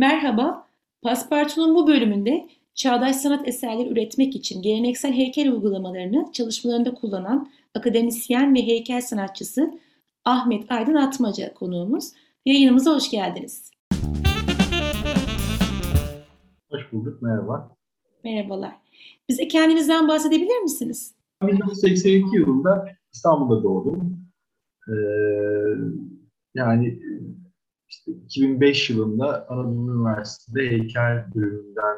Merhaba, Paspartu'nun bu bölümünde çağdaş sanat eserleri üretmek için geleneksel heykel uygulamalarını çalışmalarında kullanan akademisyen ve heykel sanatçısı Ahmet Aydın Atmaca konuğumuz. Yayınımıza hoş geldiniz. Hoş bulduk, merhaba. Merhabalar. Bize kendinizden bahsedebilir misiniz? 1982 yılında İstanbul'da doğdum. Ee, yani işte 2005 yılında Anadolu Üniversitesi'de heykel bölümünden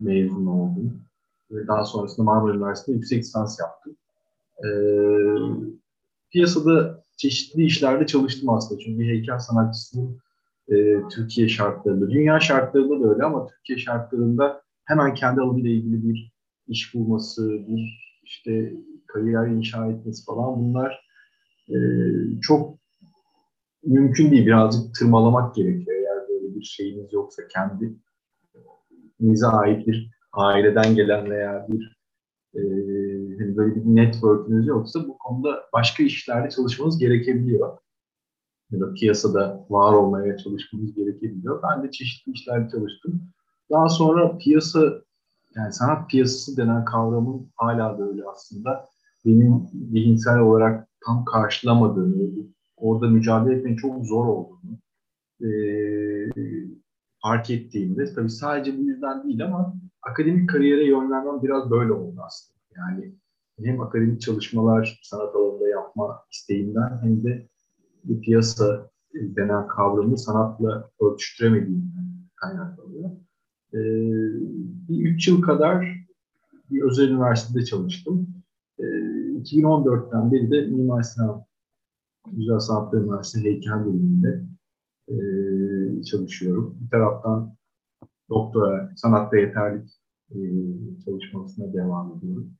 mezun oldum. Ve daha sonrasında Marmara Üniversitesi'nde yüksek lisans yaptım. Ee, piyasada çeşitli işlerde çalıştım aslında. Çünkü heykel sanatçısının e, Türkiye şartlarında, dünya şartlarında da öyle ama Türkiye şartlarında hemen kendi alanıyla ilgili bir iş bulması, bir işte kariyer inşa etmesi falan bunlar e, çok mümkün değil. Birazcık tırmalamak gerekiyor eğer böyle bir şeyiniz yoksa kendi kendinize ait bir aileden gelen veya bir e, hani böyle bir network'ünüz yoksa bu konuda başka işlerde çalışmanız gerekebiliyor. Ya da piyasada var olmaya çalışmanız gerekebiliyor. Ben de çeşitli işlerde çalıştım. Daha sonra piyasa, yani sanat piyasası denen kavramın hala da öyle aslında benim zihinsel olarak tam karşılamadığını, orada mücadele etmenin çok zor olduğunu e, fark ettiğimde, tabii sadece bu yüzden değil ama akademik kariyere yönlenmem biraz böyle oldu aslında. Yani hem akademik çalışmalar sanat alanında yapma isteğimden hem de piyasa denen kavramı sanatla örtüştüremediğimden kaynaklanıyor. Ee, bir üç yıl kadar bir özel üniversitede çalıştım. Ee, 2014'ten beri de Mimar Sinan Güzel Sanatlar Üniversitesi Heykel Bölümünde e, çalışıyorum. Bir taraftan doktora, sanatta yeterlik e, çalışmasına devam ediyorum.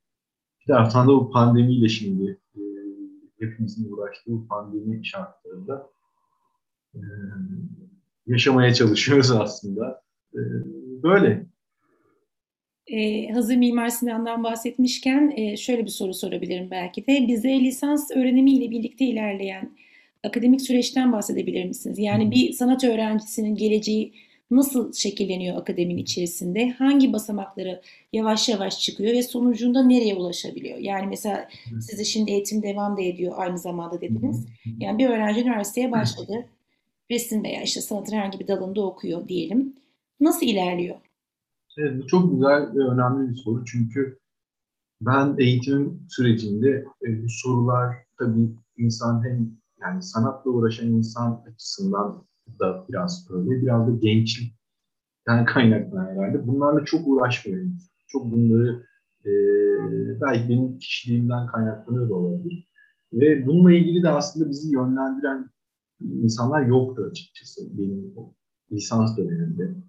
Bir taraftan da bu pandemiyle şimdi e, hepimizin uğraştığı bu pandemi şartlarında e, yaşamaya çalışıyoruz aslında. E, böyle. Ee, hazır Mimar Sinan'dan bahsetmişken e, şöyle bir soru sorabilirim belki de. Bize lisans öğrenimiyle birlikte ilerleyen akademik süreçten bahsedebilir misiniz? Yani bir sanat öğrencisinin geleceği nasıl şekilleniyor akademinin içerisinde? Hangi basamakları yavaş yavaş çıkıyor ve sonucunda nereye ulaşabiliyor? Yani mesela size şimdi eğitim devam da ediyor aynı zamanda dediniz. Yani bir öğrenci üniversiteye başladı. Resim veya işte sanatın herhangi bir dalında okuyor diyelim. Nasıl ilerliyor? Evet, bu çok güzel ve önemli bir soru çünkü ben eğitim sürecinde e, bu sorular tabii insan hem yani sanatla uğraşan insan açısından da biraz öyle, biraz da gençlikten kaynaklanan herhalde. Bunlarla çok uğraşmıyoruz. Çok bunları e, belki benim kişiliğimden kaynaklanıyor da olabilir. Ve bununla ilgili de aslında bizi yönlendiren insanlar yoktu açıkçası benim lisans döneminde.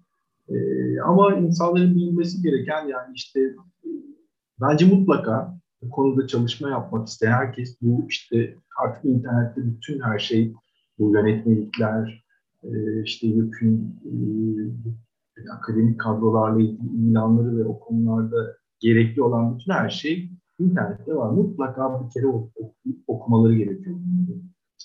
Ee, ama insanların bilmesi gereken yani işte bence mutlaka bu konuda çalışma yapmak isteyen herkes bu işte artık internette bütün her şey bu yönetmelikler e, işte yükün e, akademik kadrolarla ilgili ilanları ve o konularda gerekli olan bütün her şey internette var. Mutlaka bir kere okumaları gerekiyor.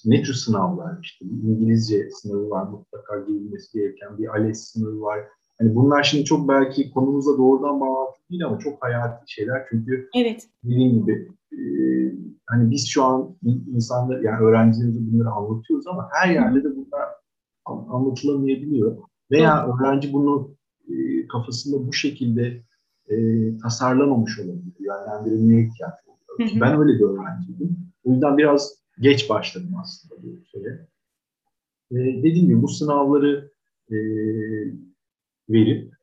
Ne tür sınavlar işte İngilizce sınavı var mutlaka girilmesi gereken bir ALES sınavı var Hani bunlar şimdi çok belki konumuzla doğrudan bağlantılı değil ama çok hayati şeyler çünkü evet. dediğim gibi e, hani biz şu an insanlar yani öğrencilerimize bunları anlatıyoruz ama her yerde de bunlar anlatılamayabiliyor. Veya öğrenci bunu e, kafasında bu şekilde e, tasarlamamış olabilir. Yönlendirilmeye ihtiyaç oluyor. Hı hı. Ben öyle bir öğrenciydim. O yüzden biraz geç başladım aslında bu şeye. E, dediğim gibi bu sınavları e, verip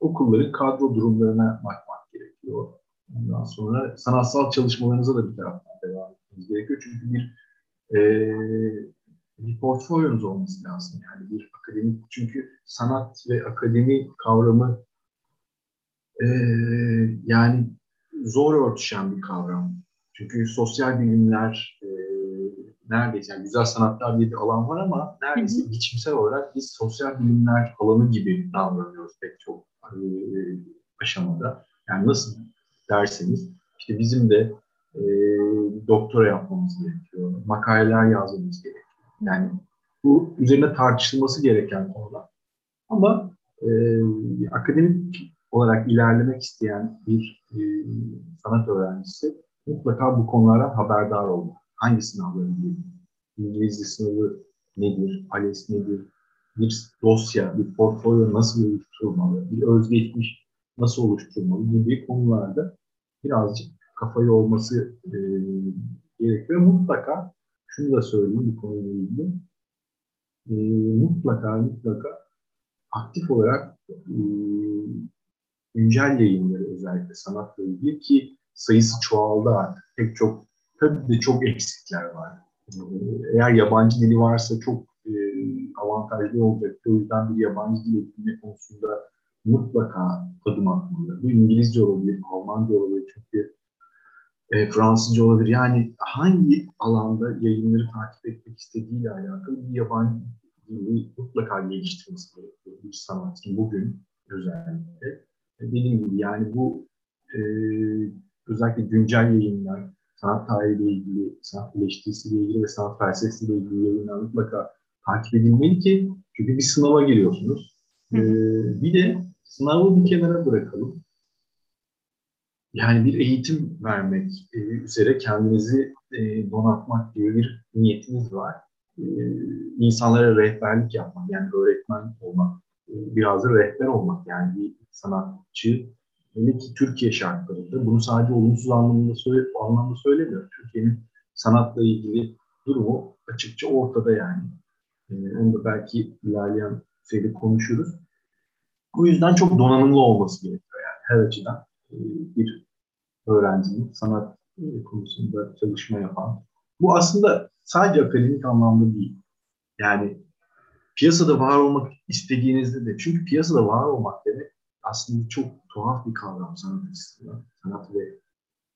okulların kadro durumlarına bakmak gerekiyor. Ondan sonra sanatsal çalışmalarınıza da bir taraftan devam etmeniz gerekiyor. Çünkü bir e, bir portfolyonuz olması lazım. Yani bir akademik, çünkü sanat ve akademi kavramı e, yani zor örtüşen bir kavram. Çünkü sosyal bilimler e, neredeyse yani güzel sanatlar diye bir alan var ama neredeyse hı biçimsel olarak biz sosyal bilimler alanı gibi davranıyoruz pek çok e, aşamada. Yani nasıl derseniz işte bizim de e, doktora yapmamız gerekiyor, makaleler yazmamız gerekiyor. Yani bu üzerine tartışılması gereken konular. Ama e, akademik olarak ilerlemek isteyen bir e, sanat öğrencisi mutlaka bu konulardan haberdar olmalı. Hangi sınavları diyelim? İngilizce sınavı nedir? ALES nedir? Bir dosya, bir portfolyo nasıl oluşturulmalı? Bir özgeçmiş nasıl oluşturulmalı gibi konularda birazcık kafayı olması e, gerekiyor. Mutlaka şunu da söyleyeyim bu konuyla ilgili. E, mutlaka mutlaka aktif olarak e, güncel yayınları özellikle sanatla ilgili ki sayısı çoğaldı artık. Pek çok, tabii de çok eksikler var. Ee, eğer yabancı dili varsa çok e, avantajlı olacak. O yüzden bir yabancı dil eğitimi konusunda mutlaka adım atmalı. Bu İngilizce olabilir, Almanca olabilir, çünkü e, Fransızca olabilir. Yani hangi alanda yayınları takip etmek istediğiyle alakalı bir yabancı dili mutlaka geliştirmesi gerekiyor bir sanatçı bugün özellikle. Dediğim gibi yani bu e, özellikle güncel yayınlar, sanat tarihiyle ilgili, sanat eleştirisiyle ilgili ve sanat felsefesiyle ilgili yayınlar mutlaka takip edilmeli ki çünkü bir sınava giriyorsunuz. Ee, bir de sınavı bir kenara bırakalım. Yani bir eğitim vermek e, üzere kendinizi e, donatmak gibi bir niyetiniz var. E, insanlara rehberlik yapmak, yani öğretmen olmak, e, biraz da rehber olmak. Yani bir sanatçı Hele ki Türkiye şartlarında bunu sadece olumsuz anlamda, söyle, anlamda söylemiyorum. Türkiye'nin sanatla ilgili durumu açıkça ortada yani. Ee, onu da belki ilerleyen şeyde konuşuruz. O yüzden çok donanımlı olması gerekiyor yani her açıdan. Ee, bir öğrencinin sanat e, konusunda çalışma yapan. Bu aslında sadece akademik anlamda değil. Yani piyasada var olmak istediğinizde de çünkü piyasada var olmak demek aslında çok tuhaf bir kavram sanat. Sanat ve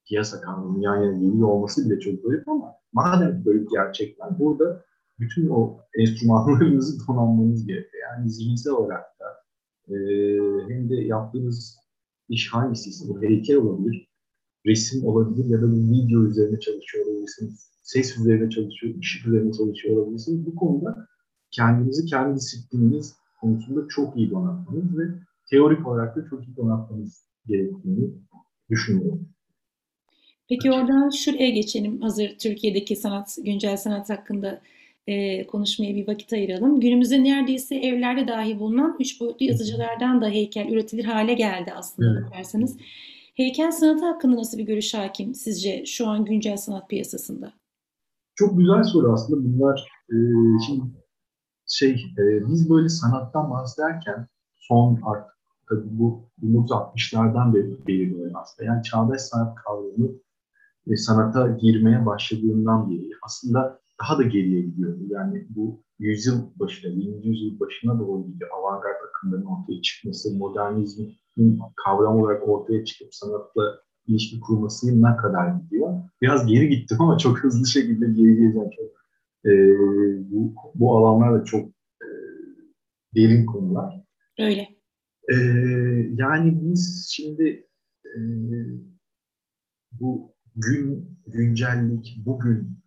piyasa kavramı yan yana geliyor olması bile çok garip ama madem böyle gerçekler burada bütün o enstrümanlarınızı donanmanız gerekiyor. Yani zihinsel olarak da e, hem de yaptığınız iş hangisiyse bu heykel olabilir, resim olabilir ya da bir video üzerine çalışıyor olabilirsiniz, ses üzerine çalışıyor, ışık üzerine çalışıyor olabilirsiniz. Bu konuda kendinizi kendi disiplininiz konusunda çok iyi donatmanız ve teorik olarak da çok iyi donatmamız gerektiğini düşünüyorum. Peki oradan şuraya geçelim. Hazır Türkiye'deki sanat, güncel sanat hakkında e, konuşmaya bir vakit ayıralım. Günümüzde neredeyse evlerde dahi bulunan üç boyutlu yazıcılardan da heykel üretilir hale geldi aslında evet. bakarsanız. Heykel sanatı hakkında nasıl bir görüş hakim sizce şu an güncel sanat piyasasında? Çok güzel soru aslında. Bunlar e, şimdi şey e, biz böyle sanattan bahsederken son artık tabii bu 1960'lardan beri belirliyor aslında. Yani çağdaş sanat kavramı ve sanata girmeye başladığından beri aslında daha da geriye gidiyor. Yani bu yüzyıl başına, 20. yüzyıl başına doğru gidiyor. Avantgard akımların ortaya çıkması, modernizmin kavram olarak ortaya çıkıp sanatla ilişki kurması ne kadar gidiyor. Biraz geri gittim ama çok hızlı şekilde geri geleceğim. Çok, e, bu, bu alanlar da çok e, derin konular. Öyle. Ee, yani biz şimdi e, bu gün, güncellik, bugün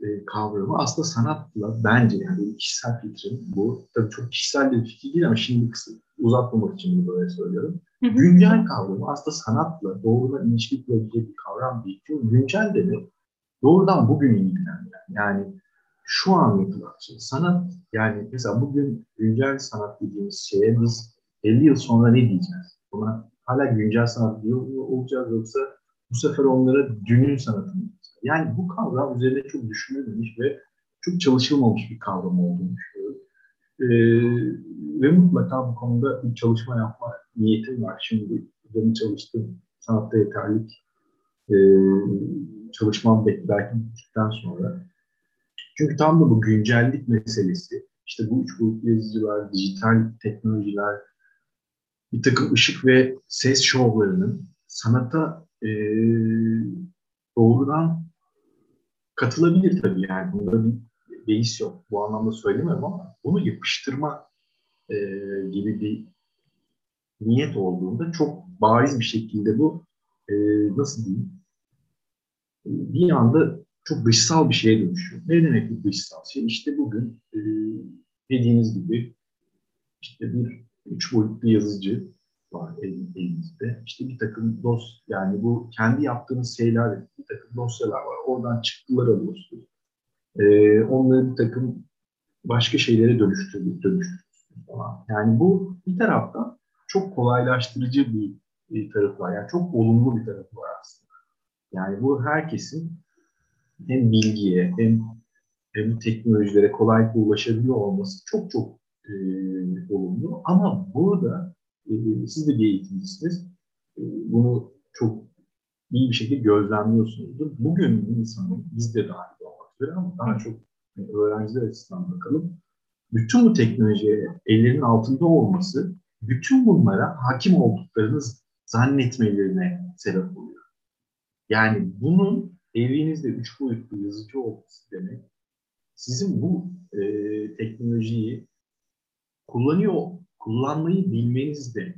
e, kavramı aslında sanatla bence yani kişisel fikrim bu. Tabii çok kişisel bir fikir değil ama şimdi kısa, uzatmamak için bunu böyle söylüyorum. Hı hı. Güncel kavramı aslında sanatla doğrudan ilişki kurabilecek bir kavram değil. Çünkü güncel demek doğrudan bugün ilgilendiren. Yani şu an yapılan şey. Sanat yani mesela bugün güncel sanat dediğimiz şeye biz 50 yıl sonra ne diyeceğiz? Buna hala güncel sanat olacağız yoksa bu sefer onlara dünün sanatı mı Yani bu kavram üzerine çok düşünülmemiş ve çok çalışılmamış bir kavram olduğunu düşünüyorum. Ee, ve mutlaka bu konuda bir çalışma yapma niyetim var. Şimdi benim çalıştığım sanatta yeterlik e, çalışmam belki bittikten sonra. Çünkü tam da bu güncellik meselesi, işte bu üç boyutlu yazıcılar, dijital teknolojiler, bir takım ışık ve ses şovlarının sanata e, doğrudan katılabilir tabii yani bunda bir beis yok. Bu anlamda söylemiyorum ama bunu yapıştırma e, gibi bir niyet olduğunda çok bariz bir şekilde bu e, nasıl diyeyim bir anda çok dışsal bir şeye dönüşüyor. Ne demek bu dışsal şey? İşte bugün e, dediğiniz gibi işte bir üç boyutlu yazıcı var elimizde. İşte bir takım dos yani bu kendi yaptığınız şeyler bir takım dosyalar var. Oradan çıktılar alıyorsunuz. Ee, onları bir takım başka şeylere dönüştürüp dönüştürüyorsunuz falan. Yani bu bir taraftan çok kolaylaştırıcı bir, bir tarafı var. Yani çok olumlu bir tarafı var aslında. Yani bu herkesin hem bilgiye hem, hem teknolojilere kolaylıkla ulaşabiliyor olması çok çok e, olumlu. Ama burada e, siz de bir eğitimcisiniz. E, bunu çok iyi bir şekilde gözlemliyorsunuzdur. Bugün insanın, biz de dahil olmak üzere ama daha çok öğrenciler açısından bakalım. Bütün bu teknolojiye ellerinin altında olması, bütün bunlara hakim olduklarını zannetmelerine sebep oluyor. Yani bunun evinizde üç boyutlu yazıcı olması demek, sizin bu e, teknolojiyi kullanıyor, kullanmayı bilmeniz de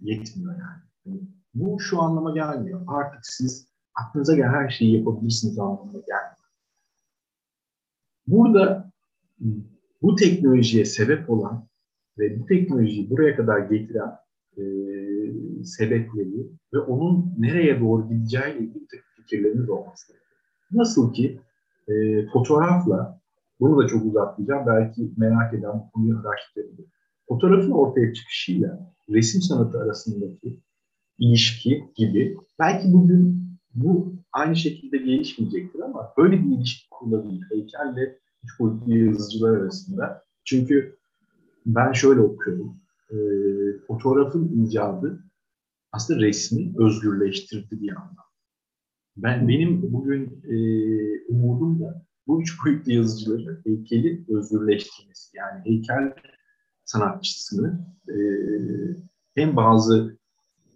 yetmiyor yani. yani. Bu şu anlama gelmiyor. Artık siz aklınıza gelen her şeyi yapabilirsiniz anlamına gelmiyor. Burada bu teknolojiye sebep olan ve bu teknolojiyi buraya kadar getiren e, sebepleri ve onun nereye doğru gideceğiyle ilgili fikirleriniz olması Nasıl ki e, fotoğrafla, bunu da çok uzatmayacağım, belki merak eden bu konuyu araştırabilir. Fotoğrafın ortaya çıkışıyla resim sanatı arasındaki ilişki gibi belki bugün bu aynı şekilde gelişmeyecektir ama böyle bir ilişki kurulabilir heykelle üç boyutlu yazıcılar arasında. Çünkü ben şöyle okuyorum. E, fotoğrafın icadı aslında resmi özgürleştirdi bir yandan. Ben benim bugün e, umudum da bu üç boyutlu yazıcıları heykeli özgürleştirmesi. Yani heykel sanatçısını e, hem bazı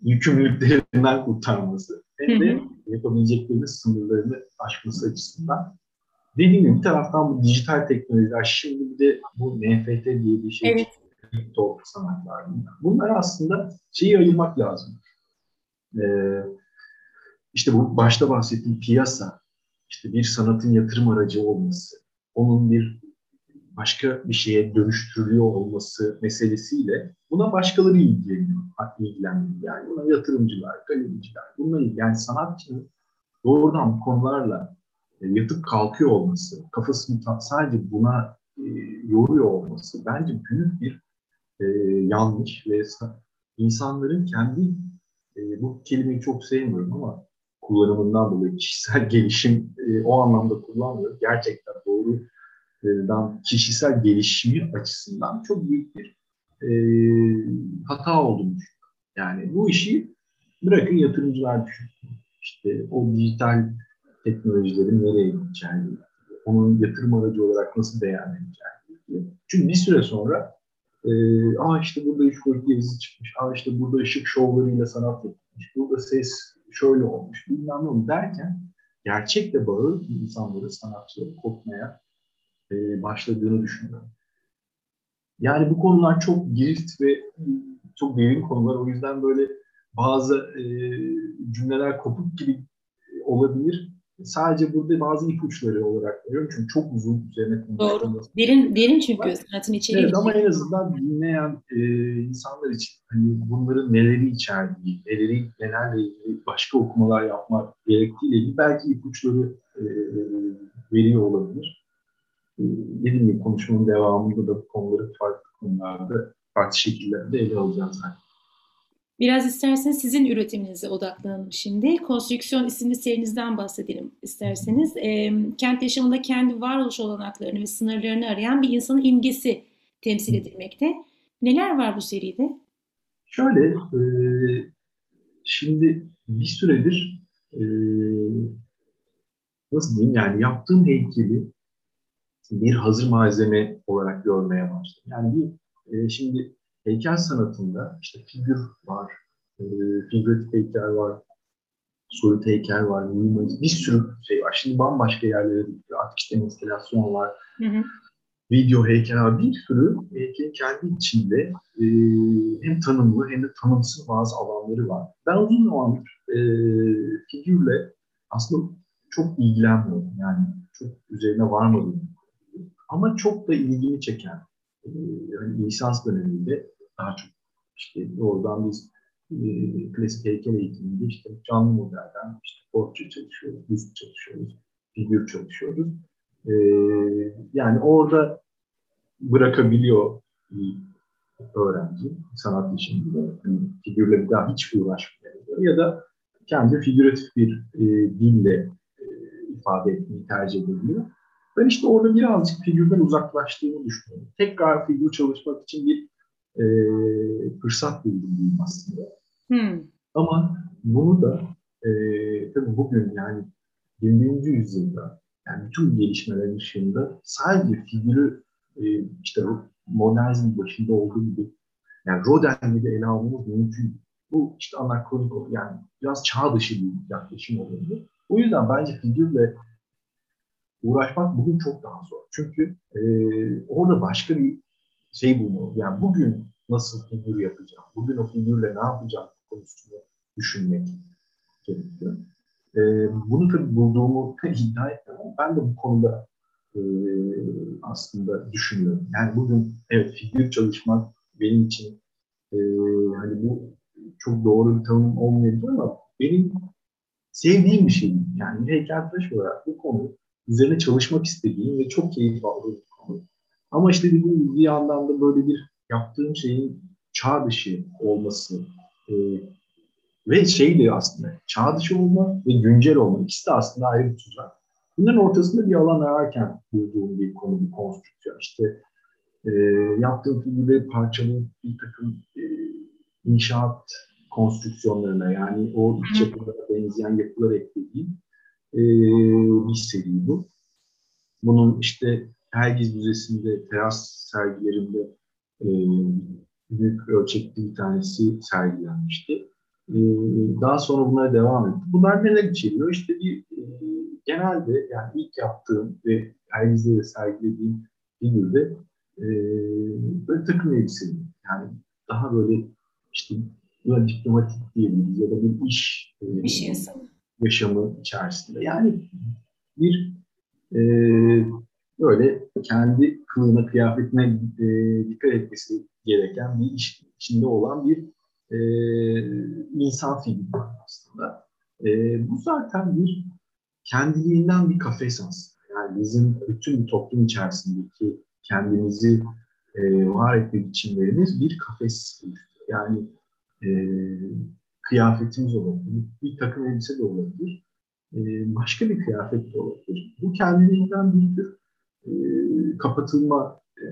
yükümlülüklerinden kurtarması hem de yapabileceklerinin sınırlarını aşması açısından. Dediğim gibi bir taraftan bu dijital teknolojiler, şimdi bir de bu NFT diye bir şey evet. kripto sanatlar bunlar. Bunları aslında şeyi ayırmak lazım. Ee, işte bu başta bahsettiğim piyasa, işte bir sanatın yatırım aracı olması, onun bir başka bir şeye dönüştürülüyor olması meselesiyle buna başkaları ilgileniyor, ilgilenmiyor. Yani buna yatırımcılar, galericiler, bunlar yani sanatçının doğrudan bu konularla e, yatıp kalkıyor olması, kafasını sadece buna e, yoruyor olması bence büyük bir e, yanlış ve insanların kendi bu kelimeyi çok sevmiyorum ama kullanımından dolayı kişisel gelişim e, o anlamda kullanmıyorum. Gerçekten doğrudan kişisel gelişimi açısından çok büyük bir e, hata olduğunu düşünüyorum. Yani bu işi bırakın yatırımcılar düşünsün. İşte o dijital teknolojilerin nereye gideceğini, onun yatırım aracı olarak nasıl değerleneceğini. Çünkü bir süre sonra e, aa işte burada üç boyutlu yazı çıkmış, aa işte burada ışık şovlarıyla sanat yapılmış, burada ses şöyle olmuş, bilmem ne olmuş derken gerçekle bağı insanları, sanatçıları kopmaya e, başladığını düşünüyorum. Yani bu konular çok girift ve çok derin konular. O yüzden böyle bazı e, cümleler kopuk gibi olabilir sadece burada bazı ipuçları olarak veriyorum çünkü çok uzun üzerine Doğru. Derin, derin çünkü sanatın içeriği. Evet ama en azından dinleyen e, insanlar için hani bunların neleri içerdiği, neleri, nelerle ilgili başka okumalar yapmak gerektiğiyle ilgili belki ipuçları e, veriyor olabilir. E, dediğim gibi konuşmanın devamında da bu konuları farklı konularda, farklı şekillerde ele alacağız zaten. Biraz isterseniz sizin üretiminize odaklanalım şimdi. Konstrüksiyon isimli serinizden bahsedelim isterseniz. E, kent yaşamında kendi varoluş olanaklarını ve sınırlarını arayan bir insanın imgesi temsil edilmekte. Neler var bu seride? Şöyle, e, şimdi bir süredir e, nasıl diyeyim yani yaptığım heykeli bir hazır malzeme olarak görmeye başladım. Yani bir e, şimdi heykel sanatında işte figür var, e, figüratif heykel var, soyut heykel var, minimalizm, bir sürü şey var. Şimdi bambaşka yerlere gidiyor. Artık işte instalasyon var, hı hı. video heykel var. Bir sürü heykelin kendi içinde e, hem tanımlı hem de tanımsız bazı alanları var. Ben uzun zamandır e, figürle aslında çok ilgilenmiyorum. Yani çok üzerine varmadım. Ama çok da ilgimi çeken, e, yani lisans döneminde daha çok İşte oradan biz e, klasik heykel eğitiminde işte canlı modelden işte portre çalışıyoruz, büst çalışıyoruz, figür çalışıyoruz. E, yani orada bırakabiliyor öğrenci sanat işinde yani figürle bir daha hiç uğraşmıyor ya da kendi figüratif bir e, dille e, ifade etmeyi tercih edebiliyor. Ben işte orada birazcık figürden uzaklaştığımı düşünüyorum. Tekrar figür çalışmak için bir e, fırsat buldum diyeyim aslında. Hmm. Ama bunu da e, tabii bugün yani 21. yüzyılda yani bütün gelişmelerin ışığında sadece figürü e, işte modernizmin başında olduğu gibi yani Rodin gibi ele almamız mümkün. Bu işte anakronik yani biraz çağ dışı bir yaklaşım oluyor. O yüzden bence figürle uğraşmak bugün çok daha zor. Çünkü e, orada başka bir şey bulmalı. Yani bugün nasıl figür yapacağım, bugün o figürle ne yapacağım konusunu düşünmek gerekiyor. E, bunu tabii bulduğumu iddia etmem. Ben de bu konuda e, aslında düşünüyorum. Yani bugün evet figür çalışmak benim için e, hani bu çok doğru bir tanım olmayabilir ama benim sevdiğim bir şey. Yani heykeltıraş olarak bu konu üzerine çalışmak istediğim ve çok keyif aldığım bir konu. Ama işte dediğim gibi bir yandan da böyle bir yaptığım şeyin çağ dışı olması e, ve şey de aslında çağ dışı olma ve güncel olma ikisi de aslında ayrı bir tuzak. Bunların ortasında bir alan ararken bulduğum bir konu, bir konstrüksiyon. İşte e, yaptığım figürleri parçalayıp bir takım e, inşaat konstrüksiyonlarına yani o iç yapılara benzeyen yapılar eklediğim e, bir seri bu. Bunun işte Hergiz Müzesi'nde teras sergilerinde e, büyük ölçekli bir tanesi sergilenmişti. E, daha sonra bunlara devam etti. Bunlar neler içeriyor? İşte bir e, genelde yani ilk yaptığım ve Hergiz'de de sergilediğim figürde e, böyle takım elbiseli. Yani daha böyle işte buna diplomatik diyebiliriz ya da bir iş, e, iş yaşamı içerisinde. Yani bir e, böyle kendi kılığına, kıyafetine e, dikkat etmesi gereken bir iş içinde olan bir e, insan figürü aslında. E, bu zaten bir kendiliğinden bir kafes aslında. Yani bizim bütün toplum içerisindeki kendimizi e, var etme biçimlerimiz bir kafes. Yani e, kıyafetimiz olabilir, bir takım elbise de olabilir, e, başka bir kıyafet de olabilir. Bu kendiliğinden bir e, kapatılma e,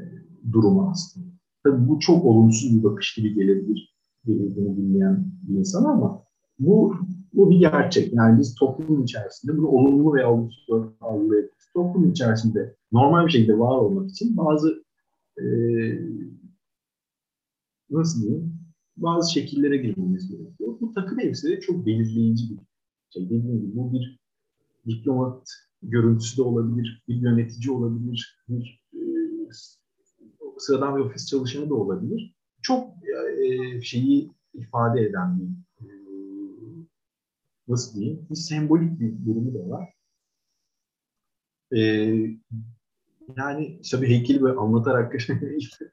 durumu aslında. Tabii bu çok olumsuz bir bakış gibi gelebilir bunu dinleyen bir insan ama bu bu bir gerçek. Yani biz toplum içerisinde bunu olumlu veya olumsuz algılayabiliriz. Toplum içerisinde normal bir şekilde var olmak için bazı e, nasıl diyeyim bazı şekillere girmemiz gerekiyor. Bu takım elbiseleri çok belirleyici bir şey. Dediğim gibi bu bir diplomat görüntüsü de olabilir, bir yönetici olabilir, bir e, sıradan bir ofis çalışanı da olabilir. Çok e, şeyi ifade eden bir e, nasıl diyeyim, bir sembolik bir durumu da var. E, yani tabii heykeli böyle anlatarak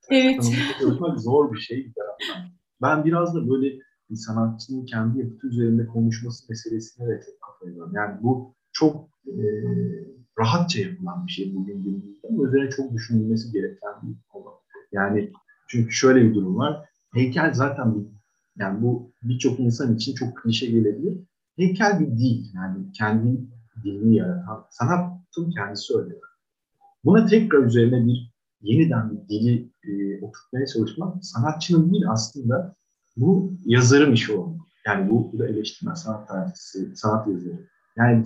evet. çalışmak zor bir şey bir taraftan ben biraz da böyle bir sanatçının kendi yapıtı üzerinde konuşması meselesine de çok kafayı Yani bu çok e, rahatça yapılan bir şey bugün günümüzde ama üzerine çok düşünülmesi gereken bir konu. Yani çünkü şöyle bir durum var. Heykel zaten bir, yani bu birçok insan için çok klişe gelebilir. Heykel bir dil. Yani kendi dilini yaratan, sanatın kendisi öyle. Buna tekrar üzerine bir yeniden bir dili e, oturtmaya çalışmak sanatçının değil aslında bu yazarın işi olmalı. Yani bu, bu da eleştirmen sanat tarihçisi, sanat yazarı. Yani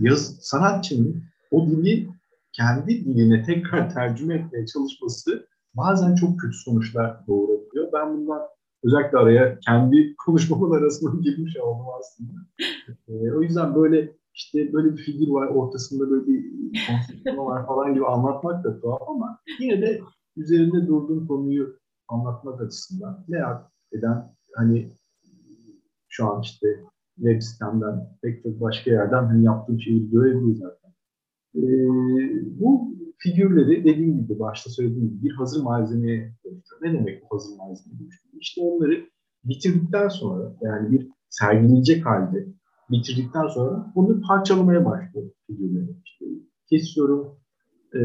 yaz, sanatçının o dili kendi diline tekrar tercüme etmeye çalışması bazen çok kötü sonuçlar doğurabiliyor. Ben bundan özellikle araya kendi konuşmamın arasında girmiş oldum aslında. E, o yüzden böyle işte böyle bir figür var, ortasında böyle bir konsept var falan gibi anlatmak da tuhaf ama yine de üzerinde durduğum konuyu anlatmak açısından veya eden hani şu an işte web sitemden pek çok başka yerden hani yaptığım şeyi görebiliyoruz zaten. Ee, bu figürleri dediğim gibi başta söylediğim gibi bir hazır malzemeye dönüştürüyor. Ne demek bu hazır malzemeye dönüştürüyor? İşte onları bitirdikten sonra yani bir sergileyecek halde bitirdikten sonra onu parçalamaya başlıyorum figürleri. İşte kesiyorum, e,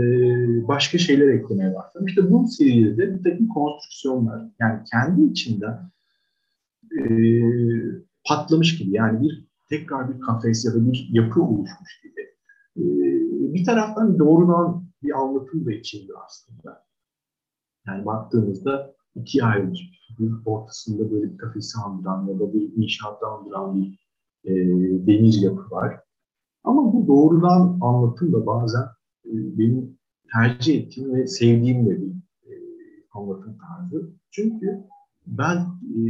başka şeyler eklemeye başlıyorum. İşte bu seride de bir takım konstrüksiyonlar yani kendi içinden e, patlamış gibi yani bir tekrar bir kafes ya da bir yapı oluşmuş gibi. E, bir taraftan doğrudan bir anlatım da içinde aslında. Yani baktığımızda iki ayrılmış bir ortasında böyle bir kafesi andıran ya da bir inşaatta andıran bir e, demir yapı var. Ama bu doğrudan anlatım da bazen e, benim tercih ettiğim ve sevdiğim de bir e, anlatım tarzı. Çünkü ben e,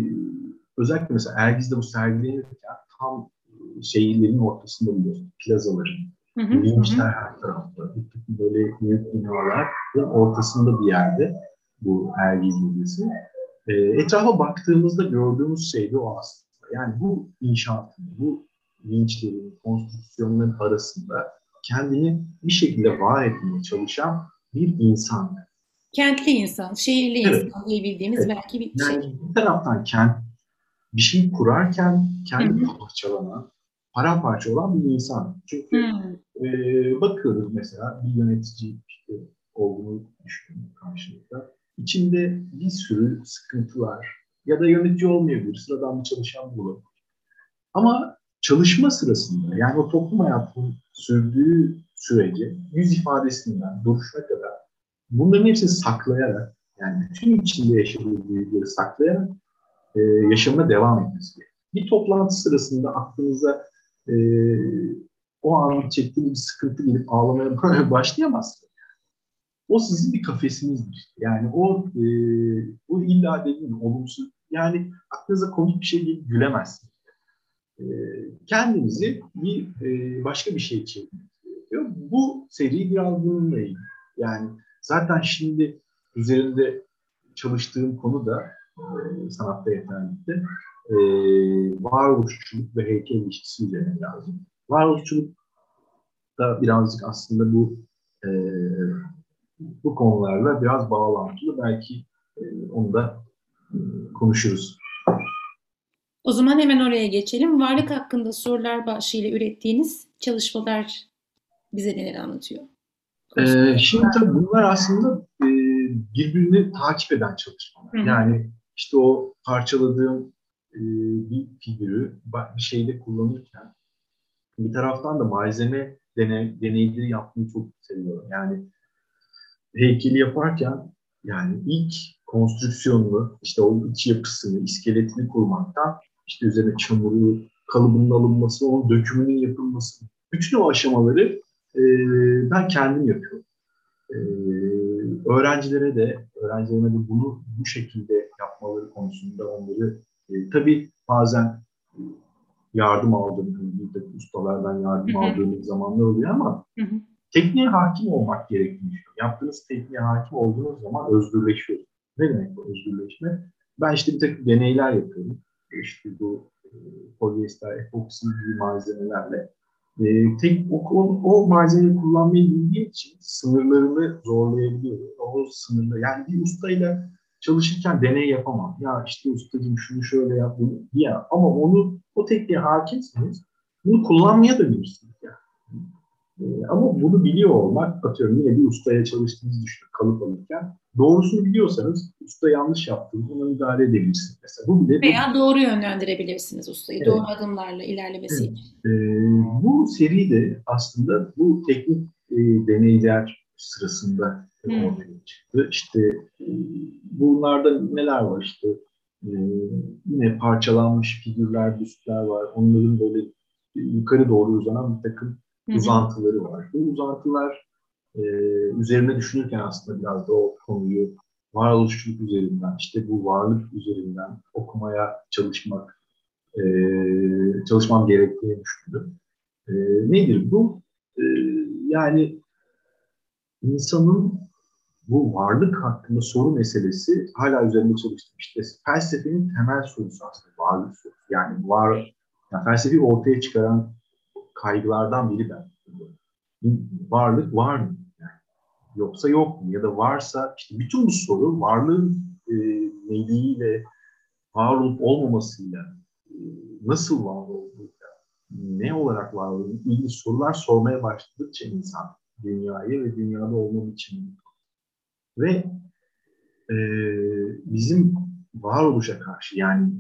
özellikle mesela Ergiz'de bu sergilenirken tam e, şehirlerin ortasında biliyorsun, plazaların, vinçler her tarafta, böyle büyük binaların ortasında bir yerde bu Ergiz Müzesi. E, etrafa baktığımızda gördüğümüz şey de o aslında. Yani bu inşaatın, bu vinçlerin, konstrüksiyonların arasında kendini bir şekilde var etmeye çalışan bir insan. Kentli insan, şehirli evet. insan diye bildiğimiz evet. belki bir yani şey. Bir taraftan kent, bir şey kurarken kendi parçalanan, paramparça olan bir insan. Çünkü e, bakıyoruz mesela bir yönetici işte olduğunu düşünüyorum karşımızda. İçinde bir sürü sıkıntılar ya da yönetici olmayabilir, sıradan bir çalışan bulur. Ama çalışma sırasında yani o toplum hayatının sürdüğü sürece yüz ifadesinden duruşuna kadar bunların hepsini saklayarak yani bütün içinde yaşadığı duyguları saklayarak e, yaşamına devam etmesi gerekiyor. Bir toplantı sırasında aklınıza e, o an çektiğiniz bir sıkıntı gelip ağlamaya başlayamazsınız. O sizin bir kafesinizdir. Yani o e, o illa dediğim olumsuz yani aklınıza komik bir şey gelip gülemezsiniz. E, kendinizi bir e, başka bir şey çevirmeniz gerekiyor. Bu seri biraz bununla ilgili. Yani zaten şimdi üzerinde çalıştığım konu da e, sanatta yeterlikte e, varoluşçuluk ve heykel ilişkisi üzerine lazım. Varoluşçuluk da birazcık aslında bu e, bu konularla biraz bağlantılı. Belki e, onu da e, konuşuruz. O zaman hemen oraya geçelim. Varlık hakkında sorular başlığıyla ürettiğiniz çalışmalar bize neler anlatıyor? Ee, şimdi tabii bunlar aslında e, birbirini takip eden çalışmalar. Hı-hı. Yani işte o parçaladığım e, bir figürü bir şeyde kullanırken bir taraftan da malzeme deney, deneyleri yapmayı çok seviyorum. Yani heykeli yaparken yani ilk konstrüksiyonunu, işte o iç yapısını, iskeletini kurmaktan işte üzerine çamuru, kalıbının alınması, onun dökümünün yapılması. Bütün o aşamaları e, ben kendim yapıyorum. E, öğrencilere de, öğrencilerime de bunu bu şekilde yapmaları konusunda onları e, tabii bazen yardım aldığım, bir de ustalardan yardım aldığımız zamanlar oluyor ama hı hı. tekniğe hakim olmak gerektiğini Yaptığınız tekniğe hakim olduğunuz zaman özgürleşiyorsunuz. Ne demek bu özgürleşme? Ben işte bir takım deneyler yapıyorum işte bu e, polyester, epoksi gibi malzemelerle e, tek o, o malzemeyi kullanmayı bildiğim için sınırlarını zorlayabiliyorum. O sınırda yani bir ustayla çalışırken deney yapamam. Ya işte ustacığım şunu şöyle yap bunu diye. Ama onu o tekniğe hakimseniz bunu kullanmaya da bilirsiniz. Yani. E, ama bunu biliyor olmak, atıyorum yine bir ustaya çalıştığınızı düşünün kalıp alırken. Doğrusunu biliyorsanız usta yanlış yaptığını ona müdahale edebilirsiniz. Mesela bu bile Veya doğru yönlendirebilirsiniz ustayı evet. doğru adımlarla ilerlemesi evet. için. E, bu seri de aslında bu teknik e, deneyler sırasında hmm. ortaya çıktı. İşte bunlarda neler var işte e, yine parçalanmış figürler, büstler var. Onların böyle yukarı doğru uzanan bir takım Hı-hı. uzantıları var. Bu uzantılar e, üzerine düşünürken aslında biraz da o konuyu varoluşçuluk üzerinden, işte bu varlık üzerinden okumaya çalışmak, e, çalışmam gerektiğini düşündüm. E, nedir bu? E, yani insanın bu varlık hakkında soru meselesi hala üzerinde çalıştım. İşte felsefenin temel sorusu aslında varlık sorusu. Yani var, yani felsefi ortaya çıkaran kaygılardan biri ben. Varlık var mı? Yani yoksa yok mu? Ya da varsa işte bütün bu soru varlığın e, neliğiyle var olup olmamasıyla, e, nasıl var olduğuyla, ne olarak var olduğuyla ilgili sorular sormaya başladıkça insan dünyayı ve dünyada olma biçimini ve e, bizim varoluşa karşı yani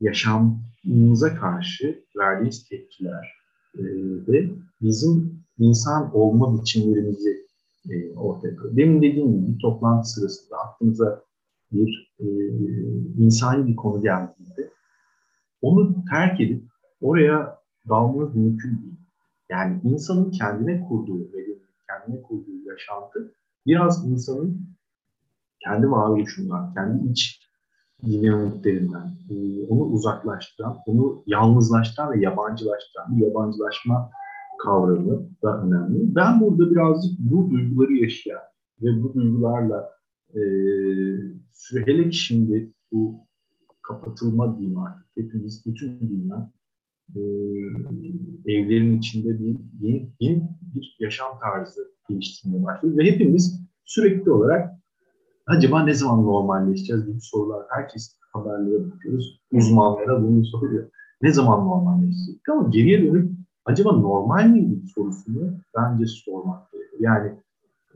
yaşamımıza karşı verdiğimiz tepkiler e, ve bizim insan olma biçimlerimizi e, ortaya koyuyor. Demin dediğim gibi bir toplantı sırasında aklımıza bir e, insani bir konu geldiğinde onu terk edip oraya dalmanız mümkün değil. Yani insanın kendine kurduğu ve kendine kurduğu yaşantı biraz insanın kendi varoluşundan, kendi iç dinamiklerinden, e, onu uzaklaştıran, onu yalnızlaştıran ve yabancılaştıran bir yabancılaşma kavramı da önemli. Ben burada birazcık bu duyguları yaşayan ve bu duygularla e, hele ki şimdi bu kapatılma diyeyim artık. Hepimiz, bütün dünya e, evlerin içinde bir yeni, yeni bir yaşam tarzı geliştirmeye başladı. Ve hepimiz sürekli olarak acaba ne zaman normalleşeceğiz gibi sorular. Herkes haberlere bakıyoruz. Uzmanlara bunu soruyor. Ne zaman normalleşecek? Ama geriye dönüp acaba normal miydi sorusunu bence sormak gerekiyor. Yani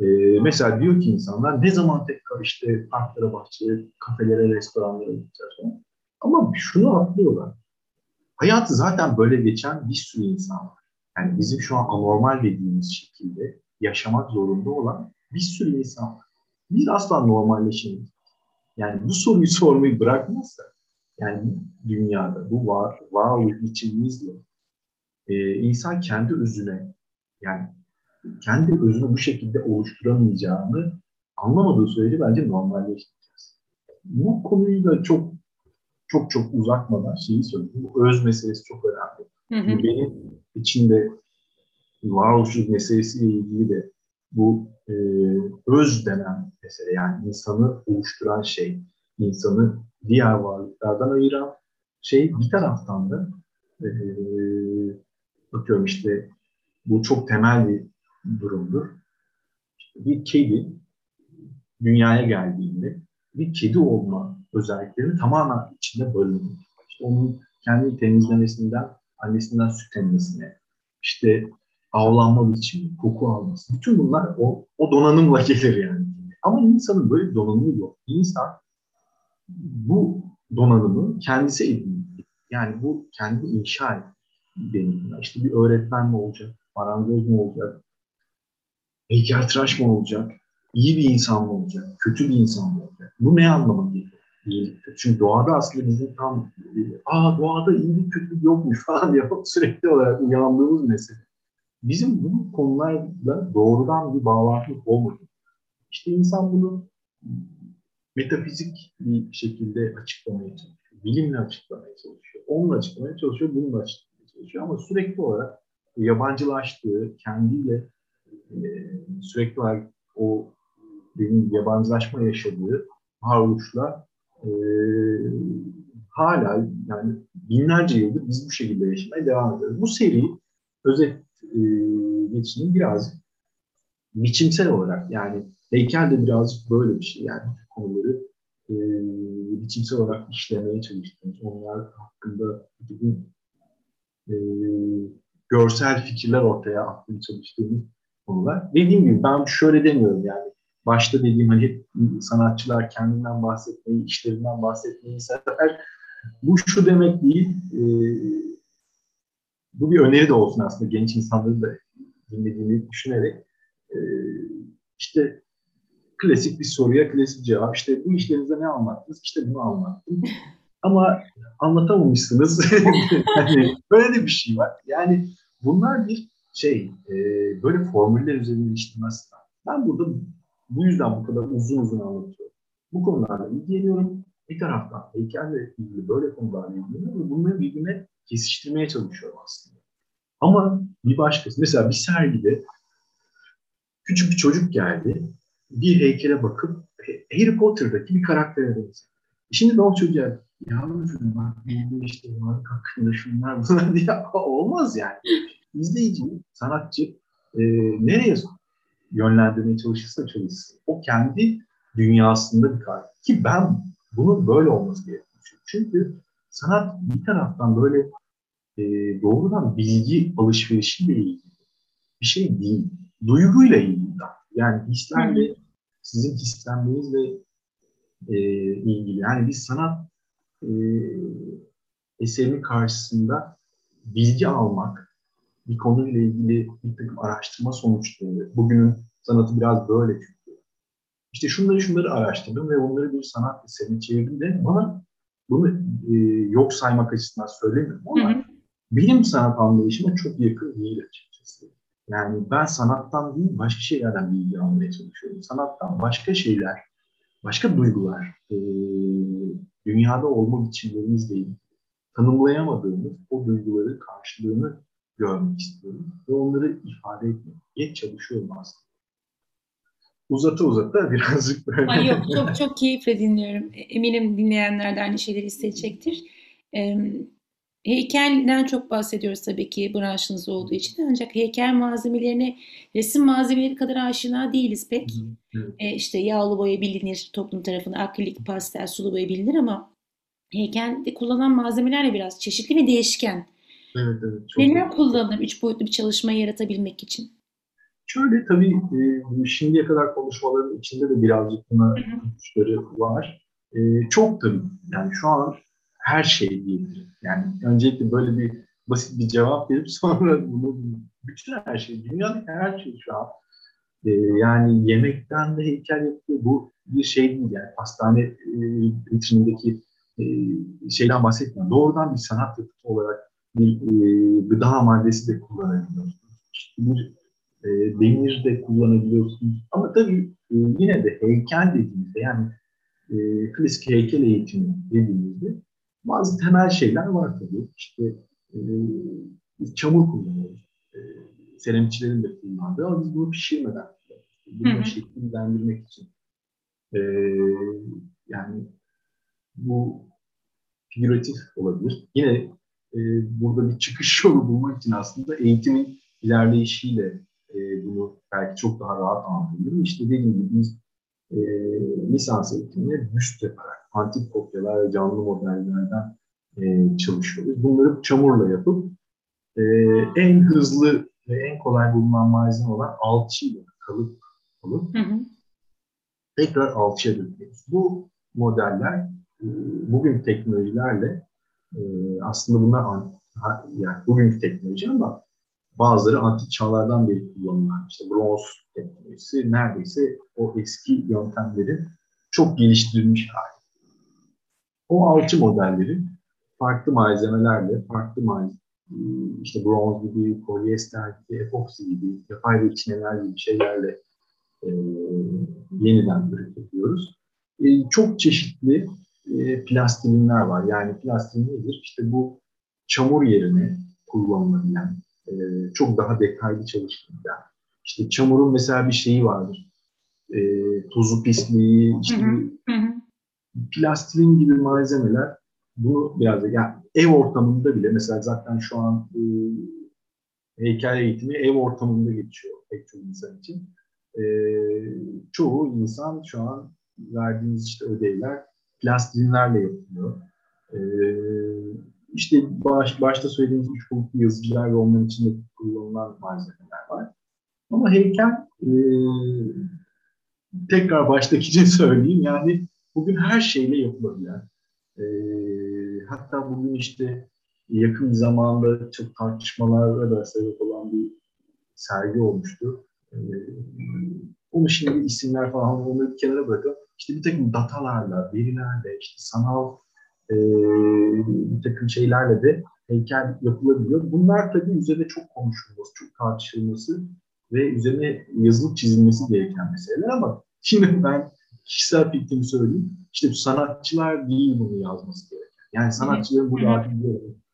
e, mesela diyor ki insanlar ne zaman tekrar işte parklara, bahçelere, kafelere, restoranlara gideceğiz. Ama şunu atlıyorlar. Hayatı zaten böyle geçen bir sürü insan var. Yani bizim şu an anormal dediğimiz şekilde yaşamak zorunda olan bir sürü insan var. Biz asla normalleşemeyiz. Yani bu soruyu sormayı bırakmazsa yani dünyada bu var, varlık biçimimizle e, insan kendi özüne yani kendi özünü bu şekilde oluşturamayacağını anlamadığı sürece bence normalleştireceğiz. Bu konuyu da çok çok çok uzatmadan şeyi söyleyeyim. Bu öz meselesi çok önemli. Hı hı. Benim içinde varoluşluk meselesiyle ilgili de bu e, öz denen mesele yani insanı oluşturan şey, insanı diğer varlıklardan ayıran şey bir taraftan da e, bakıyorum işte bu çok temel bir durumdur. İşte bir kedi dünyaya geldiğinde bir kedi olma özelliklerini tamamen içinde bölünür. İşte onun kendi temizlemesinden, annesinden süt emmesine, işte avlanma biçimi, koku alması, bütün bunlar o, o donanımla gelir yani. Ama insanın böyle bir donanımı yok. İnsan bu donanımı kendisi ediniyor. Yani bu kendi inşa ediniyor. İşte bir öğretmen mi olacak, marangoz mu olacak, heykeltıraş mı olacak, iyi bir insan mı olacak, kötü bir insan mı olacak? Bu ne anlama geliyor? İyiliktir. Çünkü doğada aslında bizim tam aa doğada iyilik kötülük yokmuş falan diye sürekli olarak uyandığımız mesele. Bizim bu konularla doğrudan bir bağlantı olmadı. İşte insan bunu metafizik bir şekilde açıklamaya çalışıyor. Bilimle açıklamaya çalışıyor. Onunla açıklamaya çalışıyor, bununla açıklamaya çalışıyor. Ama sürekli olarak yabancılaştığı, kendiyle e, sürekli olarak o benim yabancılaşma yaşadığı varoluşla e, hala yani binlerce yıldır biz bu şekilde yaşamaya devam ediyoruz. Bu seri özet e, geçişinin biraz biçimsel olarak yani heykel de birazcık böyle bir şey yani konuları e, biçimsel olarak işlemeye çalıştığımız, onlar hakkında bugün e, görsel fikirler ortaya atmaya çalıştığımız konular. Dediğim gibi ben şöyle demiyorum yani başta dediğim hani sanatçılar kendinden bahsetmeyi, işlerinden bahsetmeyi sever. Bu şu demek değil, e, bu bir öneri de olsun aslında genç insanların da dinlediğini düşünerek. E, işte klasik bir soruya klasik cevap. İşte bu işlerinizde ne anlattınız? İşte bunu anlattım. Ama anlatamamışsınız. yani böyle de bir şey var. Yani bunlar bir şey, e, böyle formüller üzerinde işlemez. Ben burada bu yüzden bu kadar uzun uzun anlatıyorum. Bu konularla ilgileniyorum. Bir taraftan heykelle ilgili böyle konularla ilgileniyorum bunları birbirine kesiştirmeye çalışıyorum aslında. Ama bir başkası, mesela bir sergide küçük bir çocuk geldi, bir heykele bakıp Harry Potter'daki bir karaktere benziyor. Şimdi ben o çocuğa yavrum bak benim işte var hakkında şunlar bunlar diye olmaz yani. İzleyici, sanatçı e, nereye yönlendirmeye çalışırsa çalışsın. O kendi dünyasında bir karakter. Ki ben bunun böyle olması gerektiğini. Çünkü sanat bir taraftan böyle e, doğrudan bilgi alışverişiyle ilgili bir şey değil. Duyguyla ilgili. Yani hislerle, sizin hislenmenizle e, ilgili. Yani bir sanat e, eserinin karşısında bilgi almak, bir konuyla ilgili bir takım araştırma sonuçları, bugünün sanatı biraz böyle çünkü. İşte şunları şunları araştırdım ve onları bir sanat eserine çevirdim de bana bunu e, yok saymak açısından söylemiyorum ama hı hı. benim sanat anlayışıma çok yakın değil açıkçası. Yani ben sanattan değil başka şeylerden bilgi almaya çalışıyorum. Sanattan başka şeyler, başka duygular, e, dünyada olma biçimlerimizle ilgili tanımlayamadığımız o duyguları karşılığını görmek istiyorum. Ve onları ifade etmeye çalışıyorum aslında. Uzata uzata birazcık böyle. Ay yok çok çok keyifle dinliyorum. Eminim dinleyenler de aynı şeyleri hissedecektir. Ee, heykelden çok bahsediyoruz tabii ki branşınız olduğu için. Ancak heykel malzemelerine resim malzemeleri kadar aşina değiliz pek. Evet. Ee, işte yağlı boya bilinir toplum tarafından, akrilik, pastel, sulu boya bilinir ama heykelde kullanılan malzemeler de biraz çeşitli ve değişken. Evet, evet. Çok Neler kullanılır üç boyutlu bir çalışma yaratabilmek için? Şöyle tabii e, şimdiye kadar konuşmaların içinde de birazcık buna ipuçları var. E, çok tabii yani şu an her şey diyebilirim. Yani öncelikle böyle bir basit bir cevap verip sonra bunu bütün her şey, dünyadaki her şey şu an e, yani yemekten de heykel yapıyor. Bu bir şey değil yani hastane e, vitrinindeki e, şeyden bahsetmiyorum. Doğrudan bir sanat yapıtı olarak bir e, gıda maddesi de kullanabiliyorsunuz. İşte bir e, demir de kullanabiliyorsunuz. Ama tabii e, yine de heykel dediğimizde yani e, klasik heykel eğitimi dediğimizde bazı temel şeyler var tabii. İşte e, biz çamur kullanıyoruz. E, seramikçilerin de kullandığı ama biz bunu pişirmeden bunu şekillendirmek için. E, yani bu figüratif olabilir. Yine e, burada bir çıkış yolu bulmak için aslında eğitimin ilerleyişiyle e, bunu belki çok daha rahat anlayabilirim. İşte dediğim gibi biz e, lisans eğitimine büst yaparak antik kopyalar ve canlı modellerden e, çalışıyoruz. Bunları çamurla yapıp e, en hızlı ve en kolay bulunan malzeme olan alçıyla kalıp alıp hı hı. tekrar alçıya döküyoruz. Bu modeller e, bugün teknolojilerle e, aslında bunlar yani bugünkü teknoloji ama bazıları antik çağlardan beri kullanılan işte bronz teknolojisi neredeyse o eski yöntemlerin çok geliştirilmiş hali. O alçı modelleri farklı malzemelerle, farklı malzeme, işte bronz gibi, polyester gibi, epoksi gibi, yapay reçineler gibi şeylerle e, yeniden üretiliyoruz. E, çok çeşitli e, plastilinler var. Yani plastilin nedir? İşte bu çamur yerine kullanılabilen, e, çok daha detaylı çalıştığında. İşte çamurun mesela bir şeyi vardır. E, tuzu pisliği, işte hı hı. plastilin gibi malzemeler bunu biraz da yani ev ortamında bile mesela zaten şu an e, heykel eğitimi ev ortamında geçiyor pek çok insan için. E, çoğu insan şu an verdiğiniz işte ödevler plastilinlerle yapılıyor. E, işte baş, başta söylediğimiz üç boyutlu yazıcılar ve onların içinde kullanılan malzemeler var. Ama heykel e, tekrar baştaki için söyleyeyim yani bugün her şeyle yapılabilen e, hatta bugün işte yakın zamanda çok tartışmalara da sebep olan bir sergi olmuştu. E, onu şimdi isimler falan onları bir kenara bırakıp işte bir takım datalarla, verilerle, işte sanal e, bir takım şeylerle de heykel yapılabiliyor. Bunlar tabii üzerinde çok konuşulması, çok tartışılması ve üzerine yazılıp çizilmesi gereken meseleler ama şimdi ben kişisel fikrimi söyleyeyim. İşte sanatçılar değil bunu yazması gereken. Yani sanatçıların burada artık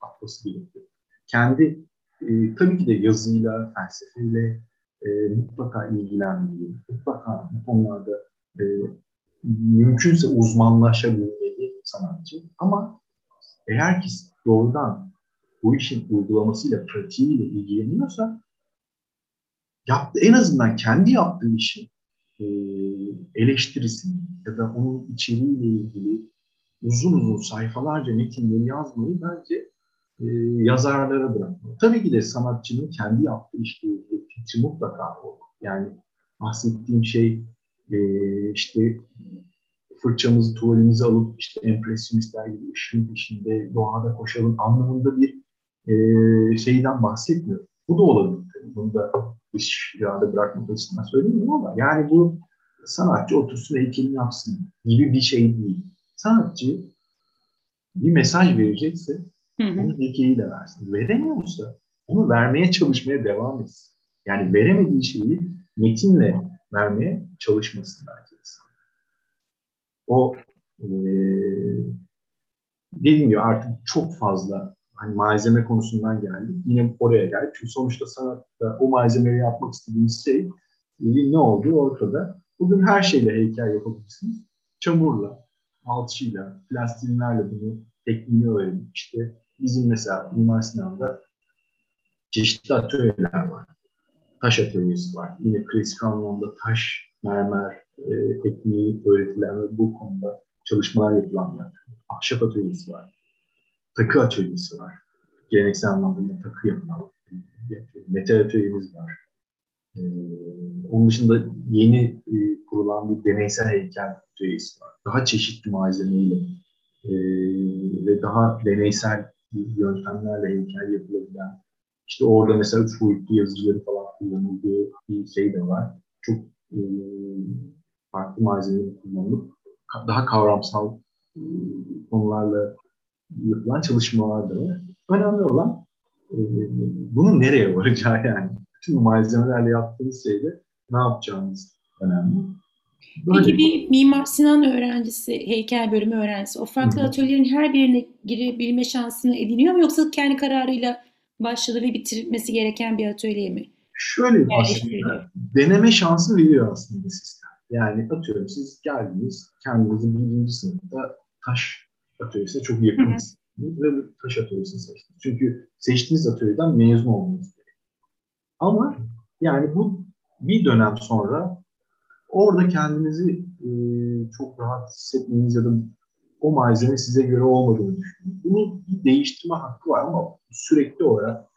atması gerekiyor. Kendi e, tabii ki de yazıyla, felsefeyle e, mutlaka ilgilenmeli. Mutlaka bu konularda e, mümkünse uzmanlaşabilmeli sanatçı. Ama eğer ki doğrudan bu işin uygulamasıyla, pratiğiyle ilgileniyorsa yaptı, en azından kendi yaptığı işin e, eleştirisini ya da onun içeriğiyle ilgili uzun uzun sayfalarca metinleri yazmayı bence e, yazarlara bırakmalı. Tabii ki de sanatçının kendi yaptığı işle ilgili fikri mutlaka olur. Yani bahsettiğim şey e, işte fırçamızı, tuvalimizi alıp işte empresyonistler gibi ışığın içinde doğada koşalım anlamında bir e, şeyden bahsetmiyorum. Bu da olabilir. Bunu da iş irade bırakmak açısından söylemiyorum ama yani bu sanatçı otursun heykelini yapsın gibi bir şey değil. Sanatçı bir mesaj verecekse hı hı. onun heykeliyle versin. Veremiyorsa onu vermeye çalışmaya devam etsin. Yani veremediği şeyi metinle vermeye çalışmasın belki O e, dediğim gibi artık çok fazla hani malzeme konusundan geldik. Yine oraya geldik. Çünkü sonuçta sanatta o malzemeyi yapmak istediğimiz şey ne olduğu ortada. Bugün her şeyle heykel yapabilirsiniz. Çamurla, alçıyla, plastinlerle bunu tekniğini öğrenip işte bizim mesela Mimar Sinan'da çeşitli atölyeler var. Taş atölyesi var. Yine klasik anlamda taş, mermer e, tekniği öğretilen ve bu konuda çalışmalar yapılan bir Ahşap atölyesi var. Takı atölyesi var. Geleneksel anlamda takı yapılan metal atölyemiz var. Ee, onun dışında yeni e, kurulan bir deneysel heykel atölyesi var. Daha çeşitli malzemeyle e, ve daha deneysel yöntemlerle heykel yapılabilen işte orada mesela üç boyutlu yazıcıları falan kullanıldığı bir şey de var. Çok e, farklı malzemeleri kullanılıp daha kavramsal e, konularla yapılan çalışmalar da var. Önemli olan e, bunun nereye varacağı yani. Bütün malzemelerle yaptığınız şeyde ne yapacağınız önemli. Böyle Peki bir Mimar Sinan öğrencisi, heykel bölümü öğrencisi o farklı Hı-hı. atölyelerin her birine girebilme şansını ediniyor mu yoksa kendi kararıyla başladı ve bitirmesi gereken bir atölye mi? Şöyle yani aslında deneme şansı veriyor aslında sistem. Yani atıyorum siz geldiniz kendinizi birinci sınıfta taş atölyesine çok yakınsınız ve taş atölyesini seçtiniz. Çünkü seçtiğiniz atölyeden mezun olmanız gerekiyor. Ama yani bu bir dönem sonra orada kendinizi e, çok rahat hissetmeniz ya da o malzeme size göre olmadığını düşünün. Bunu bir değiştirme hakkı var ama sürekli olarak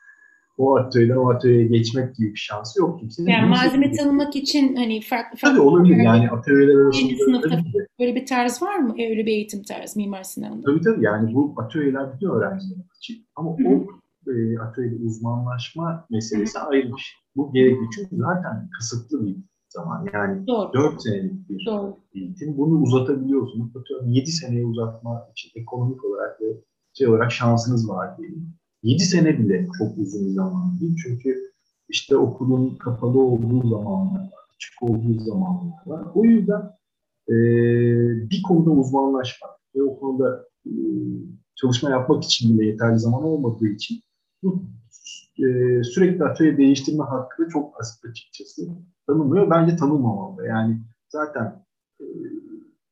o atölyeden o atölyeye geçmek gibi bir şansı yok kimsenin. Yani malzeme tanımak için hani farklı farklı... Tabii olabilir yani atölyeler arasında. sınıfta böyle bir tarz var mı? Öyle bir eğitim tarzı Mimar Sinan'da. Tabii tabii yani bu atölyeler bütün öğrenciler için ama Hı-hı. o e, atölyede uzmanlaşma meselesi Hı-hı. ayrı bir şey. Bu gerekli çünkü zaten kısıtlı bir zaman. Yani Doğru. 4 senelik bir Doğru. eğitim. Bunu uzatabiliyorsunuz. Atıyorum 7 seneye uzatma için ekonomik olarak ve şey olarak şansınız var diyelim. 7 sene bile çok uzun bir zaman değil. Çünkü işte okulun kapalı olduğu zamanlar var, açık olduğu zamanlar var. O yüzden e, bir konuda uzmanlaşmak ve o konuda e, çalışma yapmak için bile yeterli zaman olmadığı için bu e, sürekli atölye değiştirme hakkı da çok basit açıkçası tanımıyor. Bence tanımamalı. Yani zaten e,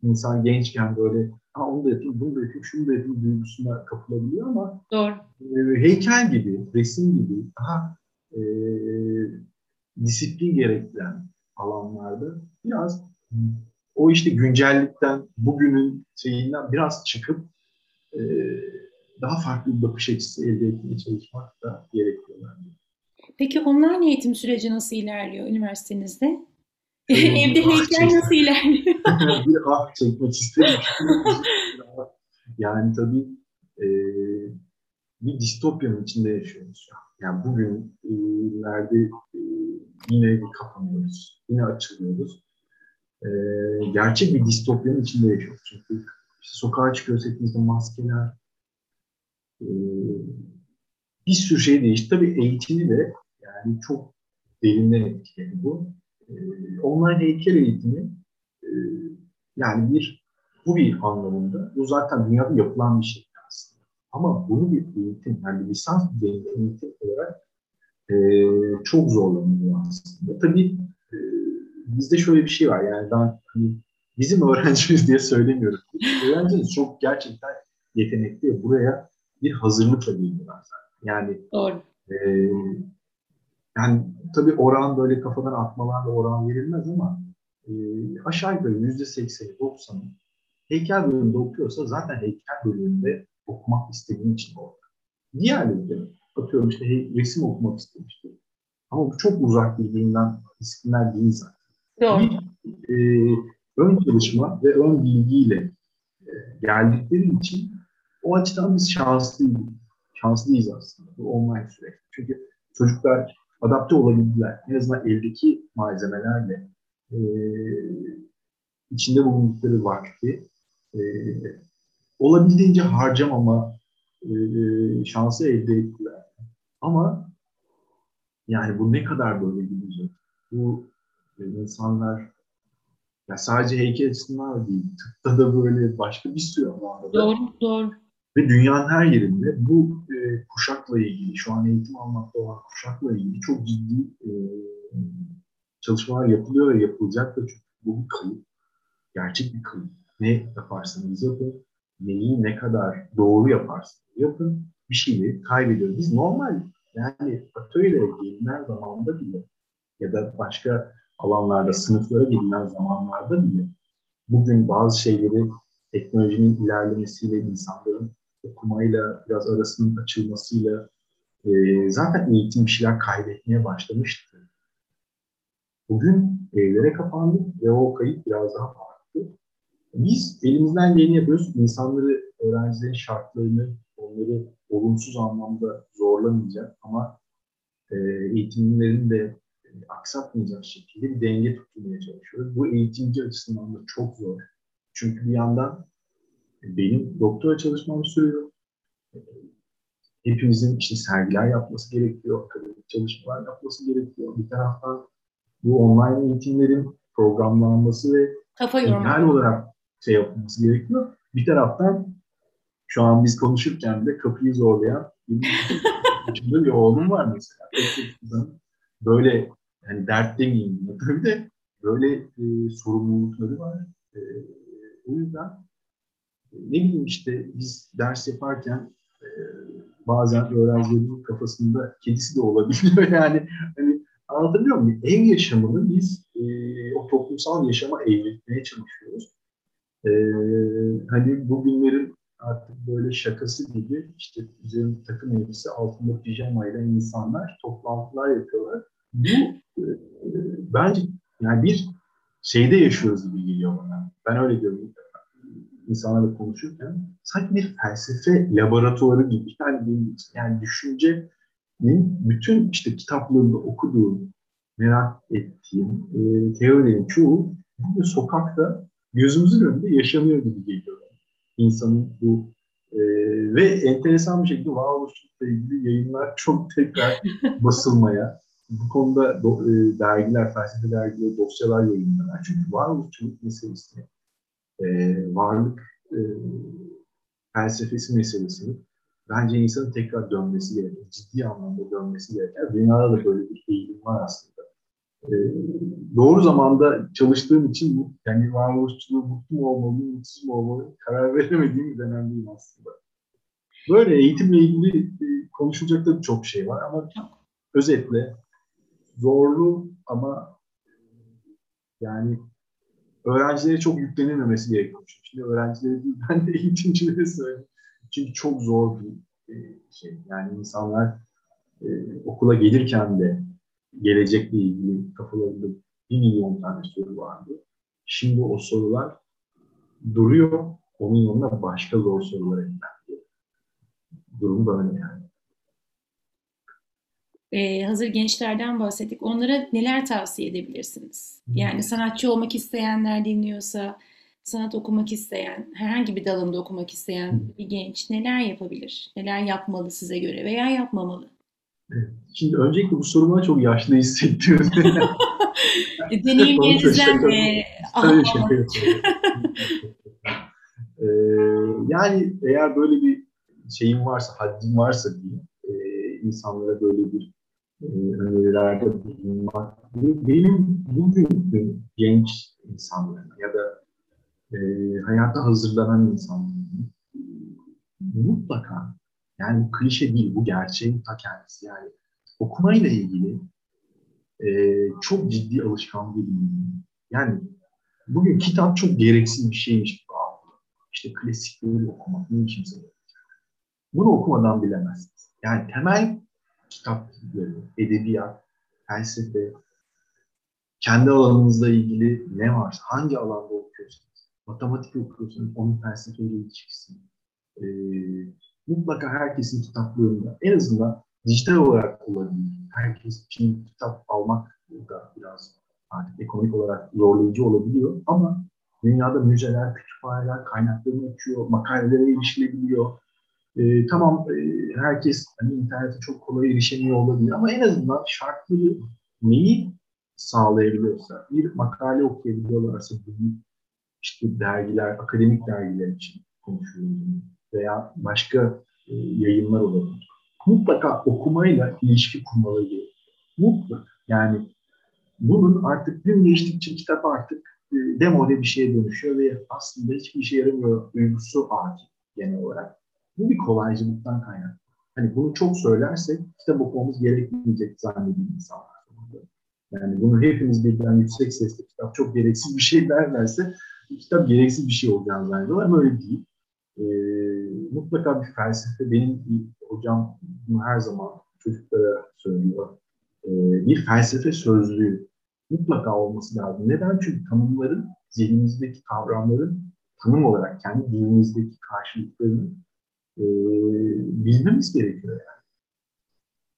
insan gençken böyle ha onu da yapayım, bunu da yapayım, şunu da yapayım duygusuna kapılabiliyor ama Doğru. E, heykel gibi, resim gibi daha e, disiplin gerektiren alanlarda biraz o işte güncellikten, bugünün şeyinden biraz çıkıp e, daha farklı bir bakış açısı elde etmeye çalışmak da bence. Peki online eğitim süreci nasıl ilerliyor üniversitenizde? Evde heykel nasıl ilerliyor? bir ah çekmek istedim. yani tabii e, bir distopyanın içinde yaşıyoruz şu an. Yani bugün ileride e, yine kapanıyoruz. Yine açılıyoruz. E, gerçek bir distopyanın içinde yaşıyoruz. Çünkü işte sokağa çıkıyoruz hepimizde maskeler. E, bir sürü şey değişti. Tabii eğitimi de yani çok derinden etkiledi bu e, online heykel eğitimi e, yani bir bu bir anlamında bu zaten dünyada yapılan bir şey aslında. Ama bunu bir eğitim yani lisans düzeyinde eğitim olarak e, çok zorlanıyor aslında. Tabii e, bizde şöyle bir şey var yani ben hani bizim öğrencimiz diye söylemiyorum. Öğrencimiz çok gerçekten yetenekli. Buraya bir hazırlıkla geliyorlar zaten. Yani Doğru. E, yani tabii oran böyle kafadan atmalarla oran verilmez ama e, aşağı yukarı yüzde sekseni, doksanı heykel bölümünde okuyorsa zaten heykel bölümünde okumak istediği için orada. Diğerleri atıyorum işte resim okumak istemiştir. Ama bu çok uzak birbirinden isimler değil zaten. Doğru. Bir, e, ön çalışma ve ön bilgiyle e, geldikleri için o açıdan biz şanslıyız. Şanslıyız aslında bu online süreç. Çünkü çocuklar adapte olabildiler. En azından eldeki malzemelerle e, içinde bulundukları vakti e, olabildiğince harcamama e, şansı elde ettiler. Ama yani bu ne kadar böyle gidecek? Bu e, insanlar ya sadece heykel açısından değil, tıpta da böyle başka bir sürü alanda Doğru, doğru. Ve dünyanın her yerinde bu kuşakla ilgili, şu an eğitim almakta olan kuşakla ilgili çok ciddi e, çalışmalar yapılıyor ve yapılacak da çünkü bu bir kayıp. Gerçek bir kayıp. Ne yaparsanız yapın, neyi ne kadar doğru yaparsanız yapın, bir şeyi kaybediyoruz. Biz normal yani atölyelere gelinen zamanda bile ya da başka alanlarda sınıflara gelinen zamanlarda bile bugün bazı şeyleri teknolojinin ilerlemesiyle insanların okumayla biraz arasının açılmasıyla e, zaten eğitim bir şeyler kaybetmeye başlamıştı. Bugün evlere kapandık ve o kayıp biraz daha arttı. Biz elimizden geleni yapıyoruz. İnsanları, öğrencilerin şartlarını, onları olumsuz anlamda zorlamayacak ama e, eğitimlerin de e, aksatmayacak şekilde bir denge tutmaya çalışıyoruz. Bu eğitimci açısından da çok zor. Çünkü bir yandan benim doktora çalışmam sürüyor. Hepimizin işte sergiler yapması gerekiyor, akademik çalışmalar yapması gerekiyor. Bir taraftan bu online eğitimlerin programlanması ve Kafa genel olarak şey yapılması gerekiyor. Bir taraftan şu an biz konuşurken de kapıyı zorlayan bir oğlum var mesela. Böyle yani dert demeyeyim tabii de böyle e, sorumlulukları var. E, o yüzden ne bileyim işte biz ders yaparken e, bazen öğrencilerin kafasında kedisi de olabiliyor yani hani anlatabiliyor muyum? Ev yaşamını biz e, o toplumsal yaşama evrilmeye çalışıyoruz. E, hani bugünlerin artık böyle şakası gibi işte üzerinde takım elbise altında pijamayla insanlar toplantılar yapıyorlar. Bu e, bence yani bir şeyde yaşıyoruz gibi geliyor bana. Ben öyle diyorum insanlarla konuşurken sanki bir felsefe laboratuvarı gibi yani yani düşüncenin bütün işte kitaplarında okuduğum, merak ettiğim e, teorilerin çoğu bugün sokakta gözümüzün önünde yaşanıyor gibi geliyor. İnsanın bu e, ve enteresan bir şekilde varoluşçulukla ilgili yayınlar çok tekrar basılmaya, bu konuda do, e, dergiler, felsefe dergileri, dosyalar yayınlanıyor. Çünkü varoluşçuluk meselesi e, varlık e, felsefesi meselesini bence insanın tekrar dönmesi gerekiyor. Ciddi anlamda dönmesi gerekiyor. Dünyada da böyle bir eğilim var aslında. E, doğru zamanda çalıştığım için yani varoluşçuluğu mutlu mu olmalı, mutsuz mu olmalı karar veremediğim bir dönemdeyim aslında. Böyle eğitimle ilgili e, konuşulacak da çok şey var ama özetle zorlu ama yani öğrencilere çok yüklenilmemesi gerekiyor. Şimdi öğrencilere değil, ben de eğitimcilere söyleyeyim. Çünkü çok zor bir e, şey. Yani insanlar e, okula gelirken de gelecekle ilgili kafalarında bir milyon tane soru vardı. Şimdi o sorular duruyor. Onun yanına başka zor sorular eklendi. Durum böyle yani. Ee, hazır gençlerden bahsettik. Onlara neler tavsiye edebilirsiniz? Yani sanatçı olmak isteyenler dinliyorsa, sanat okumak isteyen, herhangi bir dalında okumak isteyen bir genç neler yapabilir? Neler yapmalı size göre veya yapmamalı? Şimdi öncelikle bu soruma çok yaşlı hissettiriyor. Deneyimlerinizden de Tabii şaka ee, yani eğer böyle bir şeyin varsa, haddin varsa diyeyim, e, insanlara böyle bir e, önerilerde bulunmak. Benim bugün genç insanların ya da e, hayata hazırlanan insanların mutlaka yani klişe değil bu gerçeğin ta kendisi yani okumayla ilgili e, çok ciddi alışkanlık edinmeyi. Yani bugün kitap çok gereksiz bir şeymiş gibi işte klasikleri okumak ne yarayacak? Bunu okumadan bilemezsiniz. Yani temel kitapları, edebiyat, felsefe, kendi alanınızla ilgili ne varsa, hangi alanda okuyorsanız, matematik okuyorsanız onun felsefeyle ilişkisi, e, mutlaka herkesin kitaplığında en azından dijital olarak olabilir. Herkes için kitap almak da biraz artık ekonomik olarak zorlayıcı olabiliyor ama dünyada müzeler, kütüphaneler kaynaklarını açıyor, makalelere erişilebiliyor. E, tamam e, herkes hani internete çok kolay erişemiyor olabilir ama en azından şartları neyi sağlayabiliyorsa, bir makale okuyabiliyorlarsa bunu işte dergiler, akademik dergiler için konuşuyorum veya başka e, yayınlar olabilir. Mutlaka okumayla ilişki kurmaları gerekiyor. Mutlaka. Yani bunun artık gün geçtikçe kitap artık e, demode bir şeye dönüşüyor ve aslında hiçbir işe yaramıyor duygusu hakim genel olarak. Bu bir kolaycılıktan kaynaklı. Hani bunu çok söylersek kitap okumamız gerekmeyecek zannediyor insanlar. Yani bunu hepimiz birden yüksek sesle kitap çok gereksiz bir şey derlerse kitap gereksiz bir şey olacağını zannediyorlar ama öyle değil. E, mutlaka bir felsefe, benim bir hocam bunu her zaman çocuklara söylüyor. E, bir felsefe sözlüğü mutlaka olması lazım. Neden? Çünkü tanımların, zihnimizdeki kavramların tanım olarak kendi dinimizdeki karşılıklarını e, bilmemiz gerekiyor yani.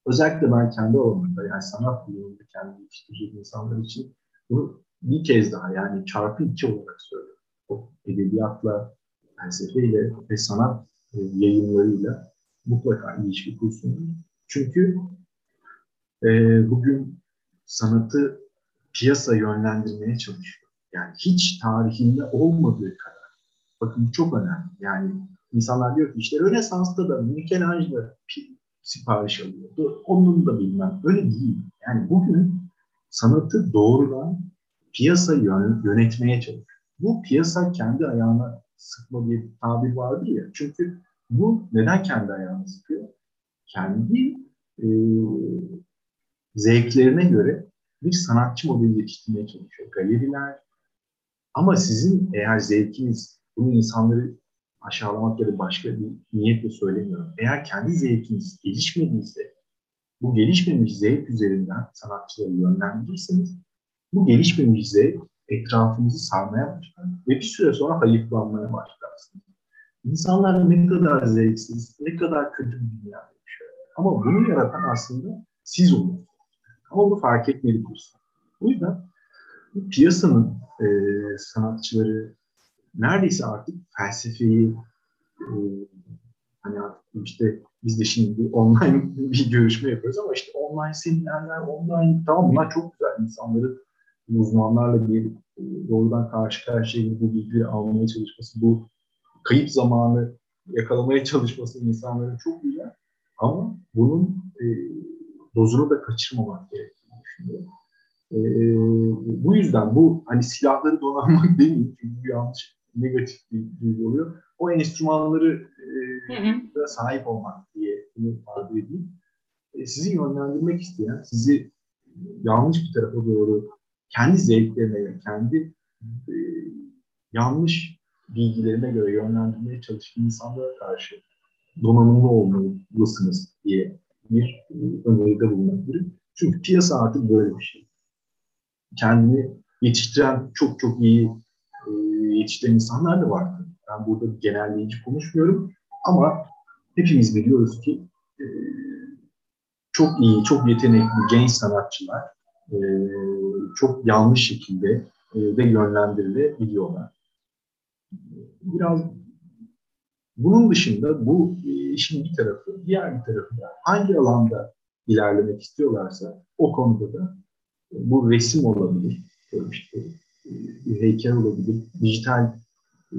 Özellikle ben kendi alanımda yani sanat biliminde kendi yetiştirdiğim insanlar için bunu bir kez daha yani çarpı iki olarak söylüyorum. O edebiyatla, felsefeyle ve sanat e, yayınlarıyla mutlaka ilişki kursun. Çünkü e, bugün sanatı piyasa yönlendirmeye çalışıyor. Yani hiç tarihinde olmadığı kadar. Bakın çok önemli. Yani insanlar diyor ki işte Rönesans'ta da Michelangelo sipariş alıyordu. Onun da bilmem. Öyle değil. Yani bugün sanatı doğrudan piyasa yönetmeye çalışıyor. Bu piyasa kendi ayağına sıkma diye bir tabir vardır ya. Çünkü bu neden kendi ayağına sıkıyor? Kendi e, zevklerine göre bir sanatçı modeli yetiştirmeye çalışıyor. Galeriler. Ama sizin eğer zevkiniz bunu insanları aşağılamak ya da başka bir niyetle söylemiyorum. Eğer kendi zevkiniz gelişmediyse bu gelişmemiş zevk üzerinden sanatçıları yönlendirirseniz bu gelişmemiş zevk etrafınızı sarmaya başlar ve bir süre sonra hayıflanmaya başlarsınız. İnsanlar ne kadar zevksiz, ne kadar kötü bir dünya yaşıyor. Ama bunu yaratan aslında siz olun. Ama bunu fark etmeliyiz. O yüzden piyasanın e, sanatçıları neredeyse artık felsefeyi e, hani artık işte biz de şimdi online bir görüşme yapıyoruz ama işte online seminerler, online tamam bunlar çok güzel. insanları uzmanlarla e, doğrudan karşı karşıya bu bilgileri almaya çalışması, bu kayıp zamanı yakalamaya çalışması insanların çok güzel. Ama bunun e, dozunu da kaçırmamak gerektiğini düşünüyorum. E, bu yüzden bu hani silahları donanmak değil çünkü bu yanlış negatif bir duygu oluyor. O enstrümanları e, sahip olmak diye bunu ifade edeyim. E, sizi yönlendirmek isteyen, sizi yanlış bir tarafa doğru kendi zevklerine, kendi e, yanlış bilgilerine göre yönlendirmeye çalışan insanlara karşı donanımlı olmalısınız diye bir e, öneride bulunabilirim. Çünkü piyasa artık böyle bir şey. Kendini yetiştiren çok çok iyi e, yetiştiren insanlar da var. Ben burada genelleyici konuşmuyorum ama hepimiz biliyoruz ki e, çok iyi, çok yetenekli genç sanatçılar e, çok yanlış şekilde e, de yönlendirilebiliyorlar. Biraz bunun dışında bu e, işin bir tarafı, diğer bir tarafı da hangi alanda ilerlemek istiyorlarsa o konuda da bu resim olabilir, işte, bir heykel olabilir, dijital e,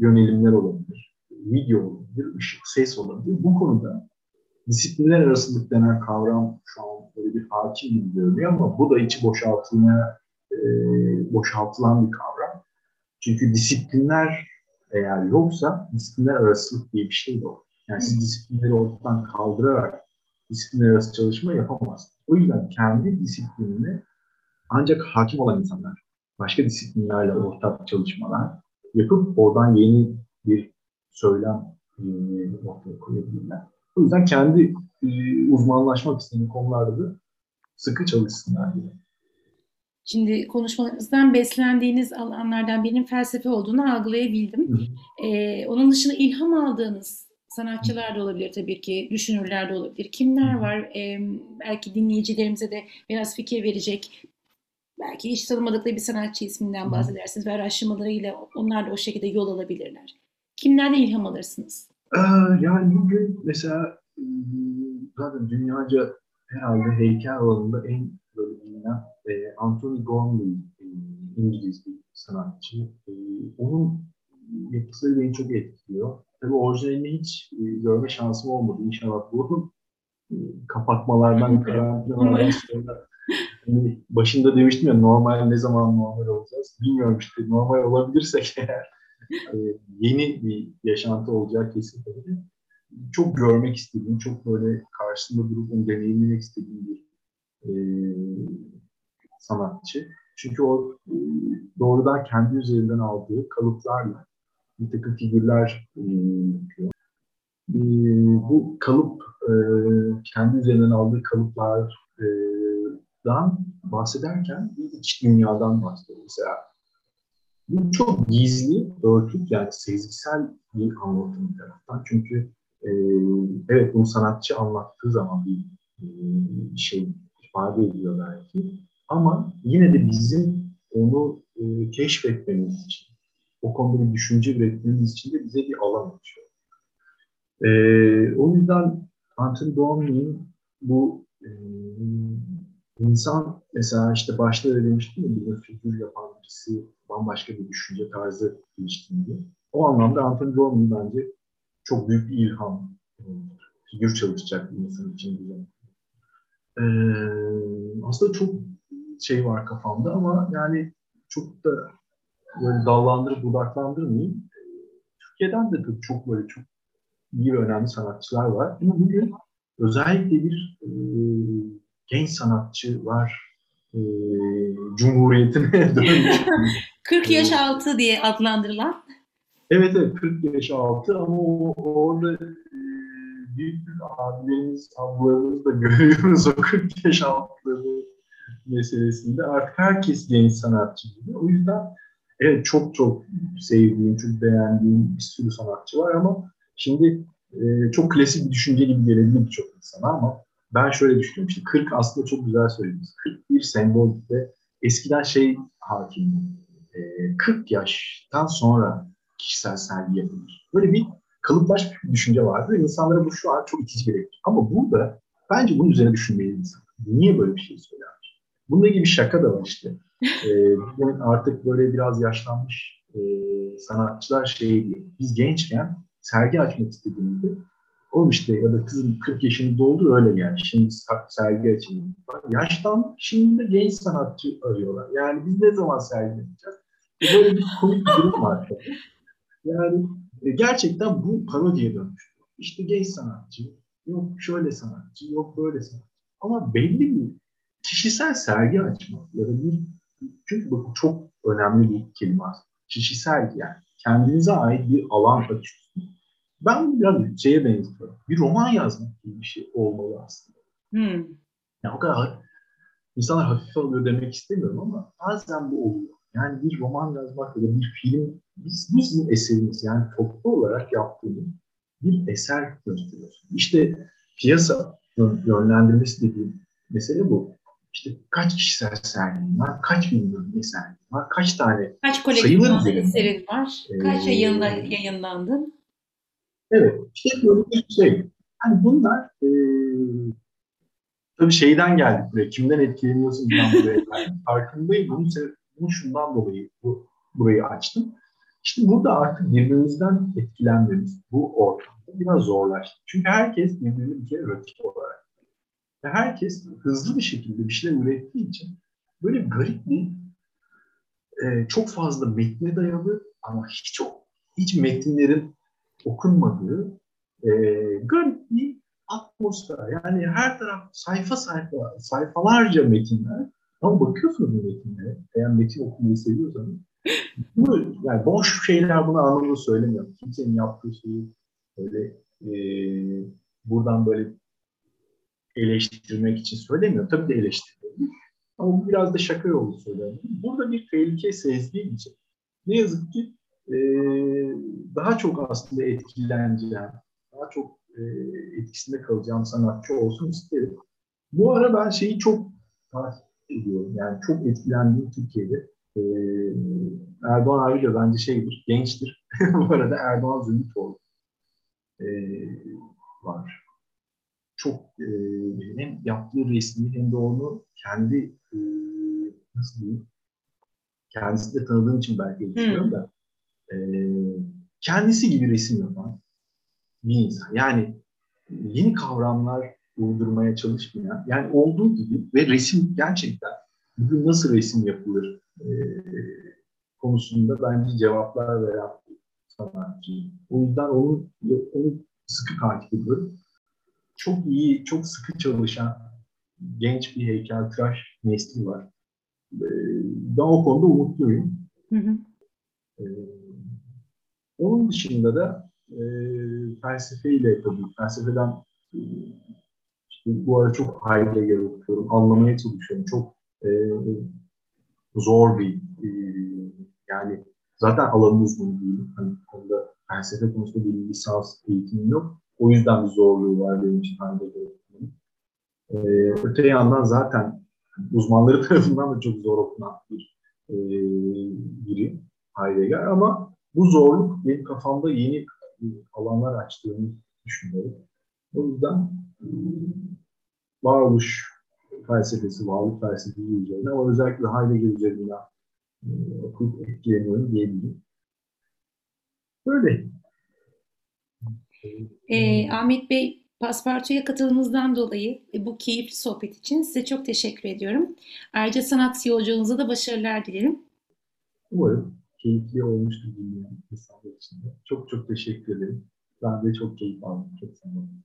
yönelimler olabilir, video olabilir, ışık, ses olabilir. Bu konuda disiplinler arasılık denen kavram şu an böyle bir hakim gibi görünüyor ama bu da içi boşaltılmaya e, boşaltılan bir kavram. Çünkü disiplinler eğer yoksa disiplinler arasılık diye bir şey yok. Yani siz disiplinleri ortadan kaldırarak disiplinler arası çalışma yapamazsınız. O yüzden kendi disiplinine ancak hakim olan insanlar, başka disiplinlerle ortak çalışmalar yapıp oradan yeni bir söylem e, ortaya koyabilirler. O yüzden kendi e, uzmanlaşmak istediği konularda da sıkı çalışsınlar diye. Şimdi konuşmalarınızdan beslendiğiniz alanlardan birinin felsefe olduğunu algılayabildim. Ee, onun dışında ilham aldığınız sanatçılar da olabilir tabii ki, düşünürler de olabilir. Kimler var? Ee, belki dinleyicilerimize de biraz fikir verecek. Belki hiç tanımadıkları bir sanatçı isminden bahsedersiniz ve araştırmalarıyla onlar da o şekilde yol alabilirler. Kimlerden ilham alırsınız? Ee, yani bugün mesela zaten dünyaca herhalde heykel alanında en böyle bilinen e, Anthony Gormley e, İngiliz bir sanatçı. E, onun yapısı beni çok etkiliyor. Tabii orijinalini hiç e, görme şansım olmadı. İnşallah bu kapatmalardan, karantinalardan sonra hani başında demiştim ya normal ne zaman normal olacağız bilmiyorum işte normal olabilirsek eğer e, yeni bir yaşantı olacağı kesin. Çok görmek istediğim, çok böyle karşısında durup onu deneyimlemek istediğim bir e, sanatçı. Çünkü o e, doğrudan kendi üzerinden aldığı kalıplarla bir takım figürler e, yapıyor. E, bu kalıp, e, kendi üzerinden aldığı kalıplardan bahsederken bir iç dünyadan bahsediyor. Mesela bu çok gizli, örtük yani sezgisel bir anlatım taraftan. Çünkü e, evet bunu sanatçı anlattığı zaman bir e, şey ifade ediyor belki. Ama yine de bizim onu e, keşfetmemiz için, o konuda bir düşünce üretmemiz için de bize bir alan açıyor. E, o yüzden Anthony Browning bu e, insan mesela işte başta da demiştim ya bir figür yapan birisi bambaşka bir düşünce tarzı geliştirdi. O anlamda Anthony Browning bence çok büyük bir ilham. Figür çalışacak bir insan için güzel. Ee, aslında çok şey var kafamda ama yani çok da böyle dallandırıp budaklandırmayayım. Türkiye'den de çok böyle çok iyi ve önemli sanatçılar var. Ama bugün özellikle bir e, genç sanatçı var. E, Cumhuriyetine dönmüş. 40 yaş altı diye adlandırılan. Evet evet 40 yaş altı ama o, orada e, büyük abilerimiz, ablalarımız da görüyoruz o 40 yaş altları meselesinde. Artık herkes genç sanatçı gibi. O yüzden evet çok çok sevdiğim, çok beğendiğim bir sürü sanatçı var ama şimdi e, çok klasik bir düşünce gibi gelebilir birçok insana ama ben şöyle düşünüyorum. İşte 40 aslında çok güzel söylediniz. 40 bir sembol ve eskiden şey hakim. E, 40 yaştan sonra kişisel sergi yapılır. Böyle bir kalıplaşmış bir düşünce vardı ve insanlara bu şu an çok itici gerekir. Ama burada bence bunun üzerine düşünmeli insan. Niye böyle bir şey söyler? Bununla ilgili bir şaka da var işte. Ee, artık böyle biraz yaşlanmış e, sanatçılar şey diyor. Biz gençken sergi açmak istediğimizde oğlum işte ya da kızım 40 yaşını doldur öyle gel. Şimdi sergi açalım. Yaştan şimdi de genç sanatçı arıyorlar. Yani biz ne zaman sergi açacağız? Böyle bir komik bir durum var. Yani e, gerçekten bu parodiye dönmüş. İşte genç sanatçı, yok şöyle sanatçı, yok böyle sanatçı. Ama belli bir kişisel sergi açmak ya da bir çünkü bu çok önemli bir kelime aslında. Kişisel yani kendinize ait bir alan açıyorsunuz. Ben biraz şeye benziyorum. Bir roman yazmak gibi bir şey olmalı aslında. Hmm. Yani o kadar insanlar hafife alıyor demek istemiyorum ama bazen bu oluyor. Yani bir roman yazmak ya da bir film biz, bizim eserimiz yani toplu olarak yaptığımız bir eser gösteriyor. İşte piyasa yönlendirmesi dediğim mesele bu. İşte kaç kişisel sergin var, kaç milyon eser var, kaç tane kaç kolektif eserin var, kaç ee, yayında yayınlandın? Evet, işte böyle bir şey. Hani bunlar e, tabii şeyden geldik buraya. Kimden etkileniyorsun ben buraya Farkındayım. Bunu, bunu şundan dolayı bu, burayı açtım. İşte burada artık birbirimizden etkilenmemiz bu ortamda biraz zorlaştı. Çünkü herkes birbirini bir kere rakip olarak. Ve herkes hızlı bir şekilde bir şeyler ürettiği için böyle garip bir e, çok fazla metne dayalı ama hiç hiç metinlerin okunmadığı e, garip bir atmosfer. Yani her taraf sayfa sayfa, sayfalarca metinler. Ama bakıyorsunuz metinlere, eğer metin okumayı seviyorsanız Bu, yani boş şeyler bunu anlamda söylemiyorum. Kimsenin yaptığı şeyi böyle e, buradan böyle eleştirmek için söylemiyorum. Tabii de eleştiriyorum. Ama bu biraz da şaka yolu söylüyorum. Burada bir tehlike sezdiğim için ne yazık ki e, daha çok aslında etkileneceğim, daha çok e, etkisinde kalacağım sanatçı olsun isterim. Bu ara ben şeyi çok takip ediyorum. Yani çok etkilendim Türkiye'de. E, Erdoğan abi de bence şeydir, gençtir. Bu arada Erdoğan Zümrütoğlu e, var. Çok e, hem yaptığı resmi hem de onu kendi e, nasıl diyeyim kendisi de tanıdığım için belki düşünüyorum hmm. da e, kendisi gibi resim yapan bir insan. Yani yeni kavramlar uydurmaya çalışmayan, yani olduğu gibi ve resim gerçekten bugün nasıl resim yapılır e, konusunda bence cevaplar veren sanatçı. O yüzden onu, onu sıkı takip ediyorum. Çok iyi, çok sıkı çalışan genç bir heykeltıraş nesli var. E, ben o konuda umutluyum. Hı hı. E, onun dışında da e, felsefeyle tabii, felsefeden işte bu ara çok Heidegger okuyorum, anlamaya çalışıyorum. Çok e, zor bir e, yani zaten alanın uzmanı değilim. Hani konuda felsefe konusunda bir lisans eğitimim yok. O yüzden bir zorluğu var benim için Heidegger okumanın. E, öte yandan zaten uzmanları tarafından da çok zor okunan bir e, biri Heidegger ama bu zorluk benim kafamda yeni alanlar açtığını düşünüyorum. O yüzden varoluş felsefesi, varlık felsefesi üzerine ama özellikle Heidegger üzerinden e, okuyup etkileniyorum diyebilirim. Böyle. E, Ahmet Bey, Paspartu'ya katılımınızdan dolayı e, bu keyifli sohbet için size çok teşekkür ediyorum. Ayrıca sanat yolculuğunuza da başarılar dilerim. Umarım keyifli olmuştu dinleyen insanlar için de. Çok çok teşekkür ederim. Ben de çok keyif aldım. Çok sağ olun.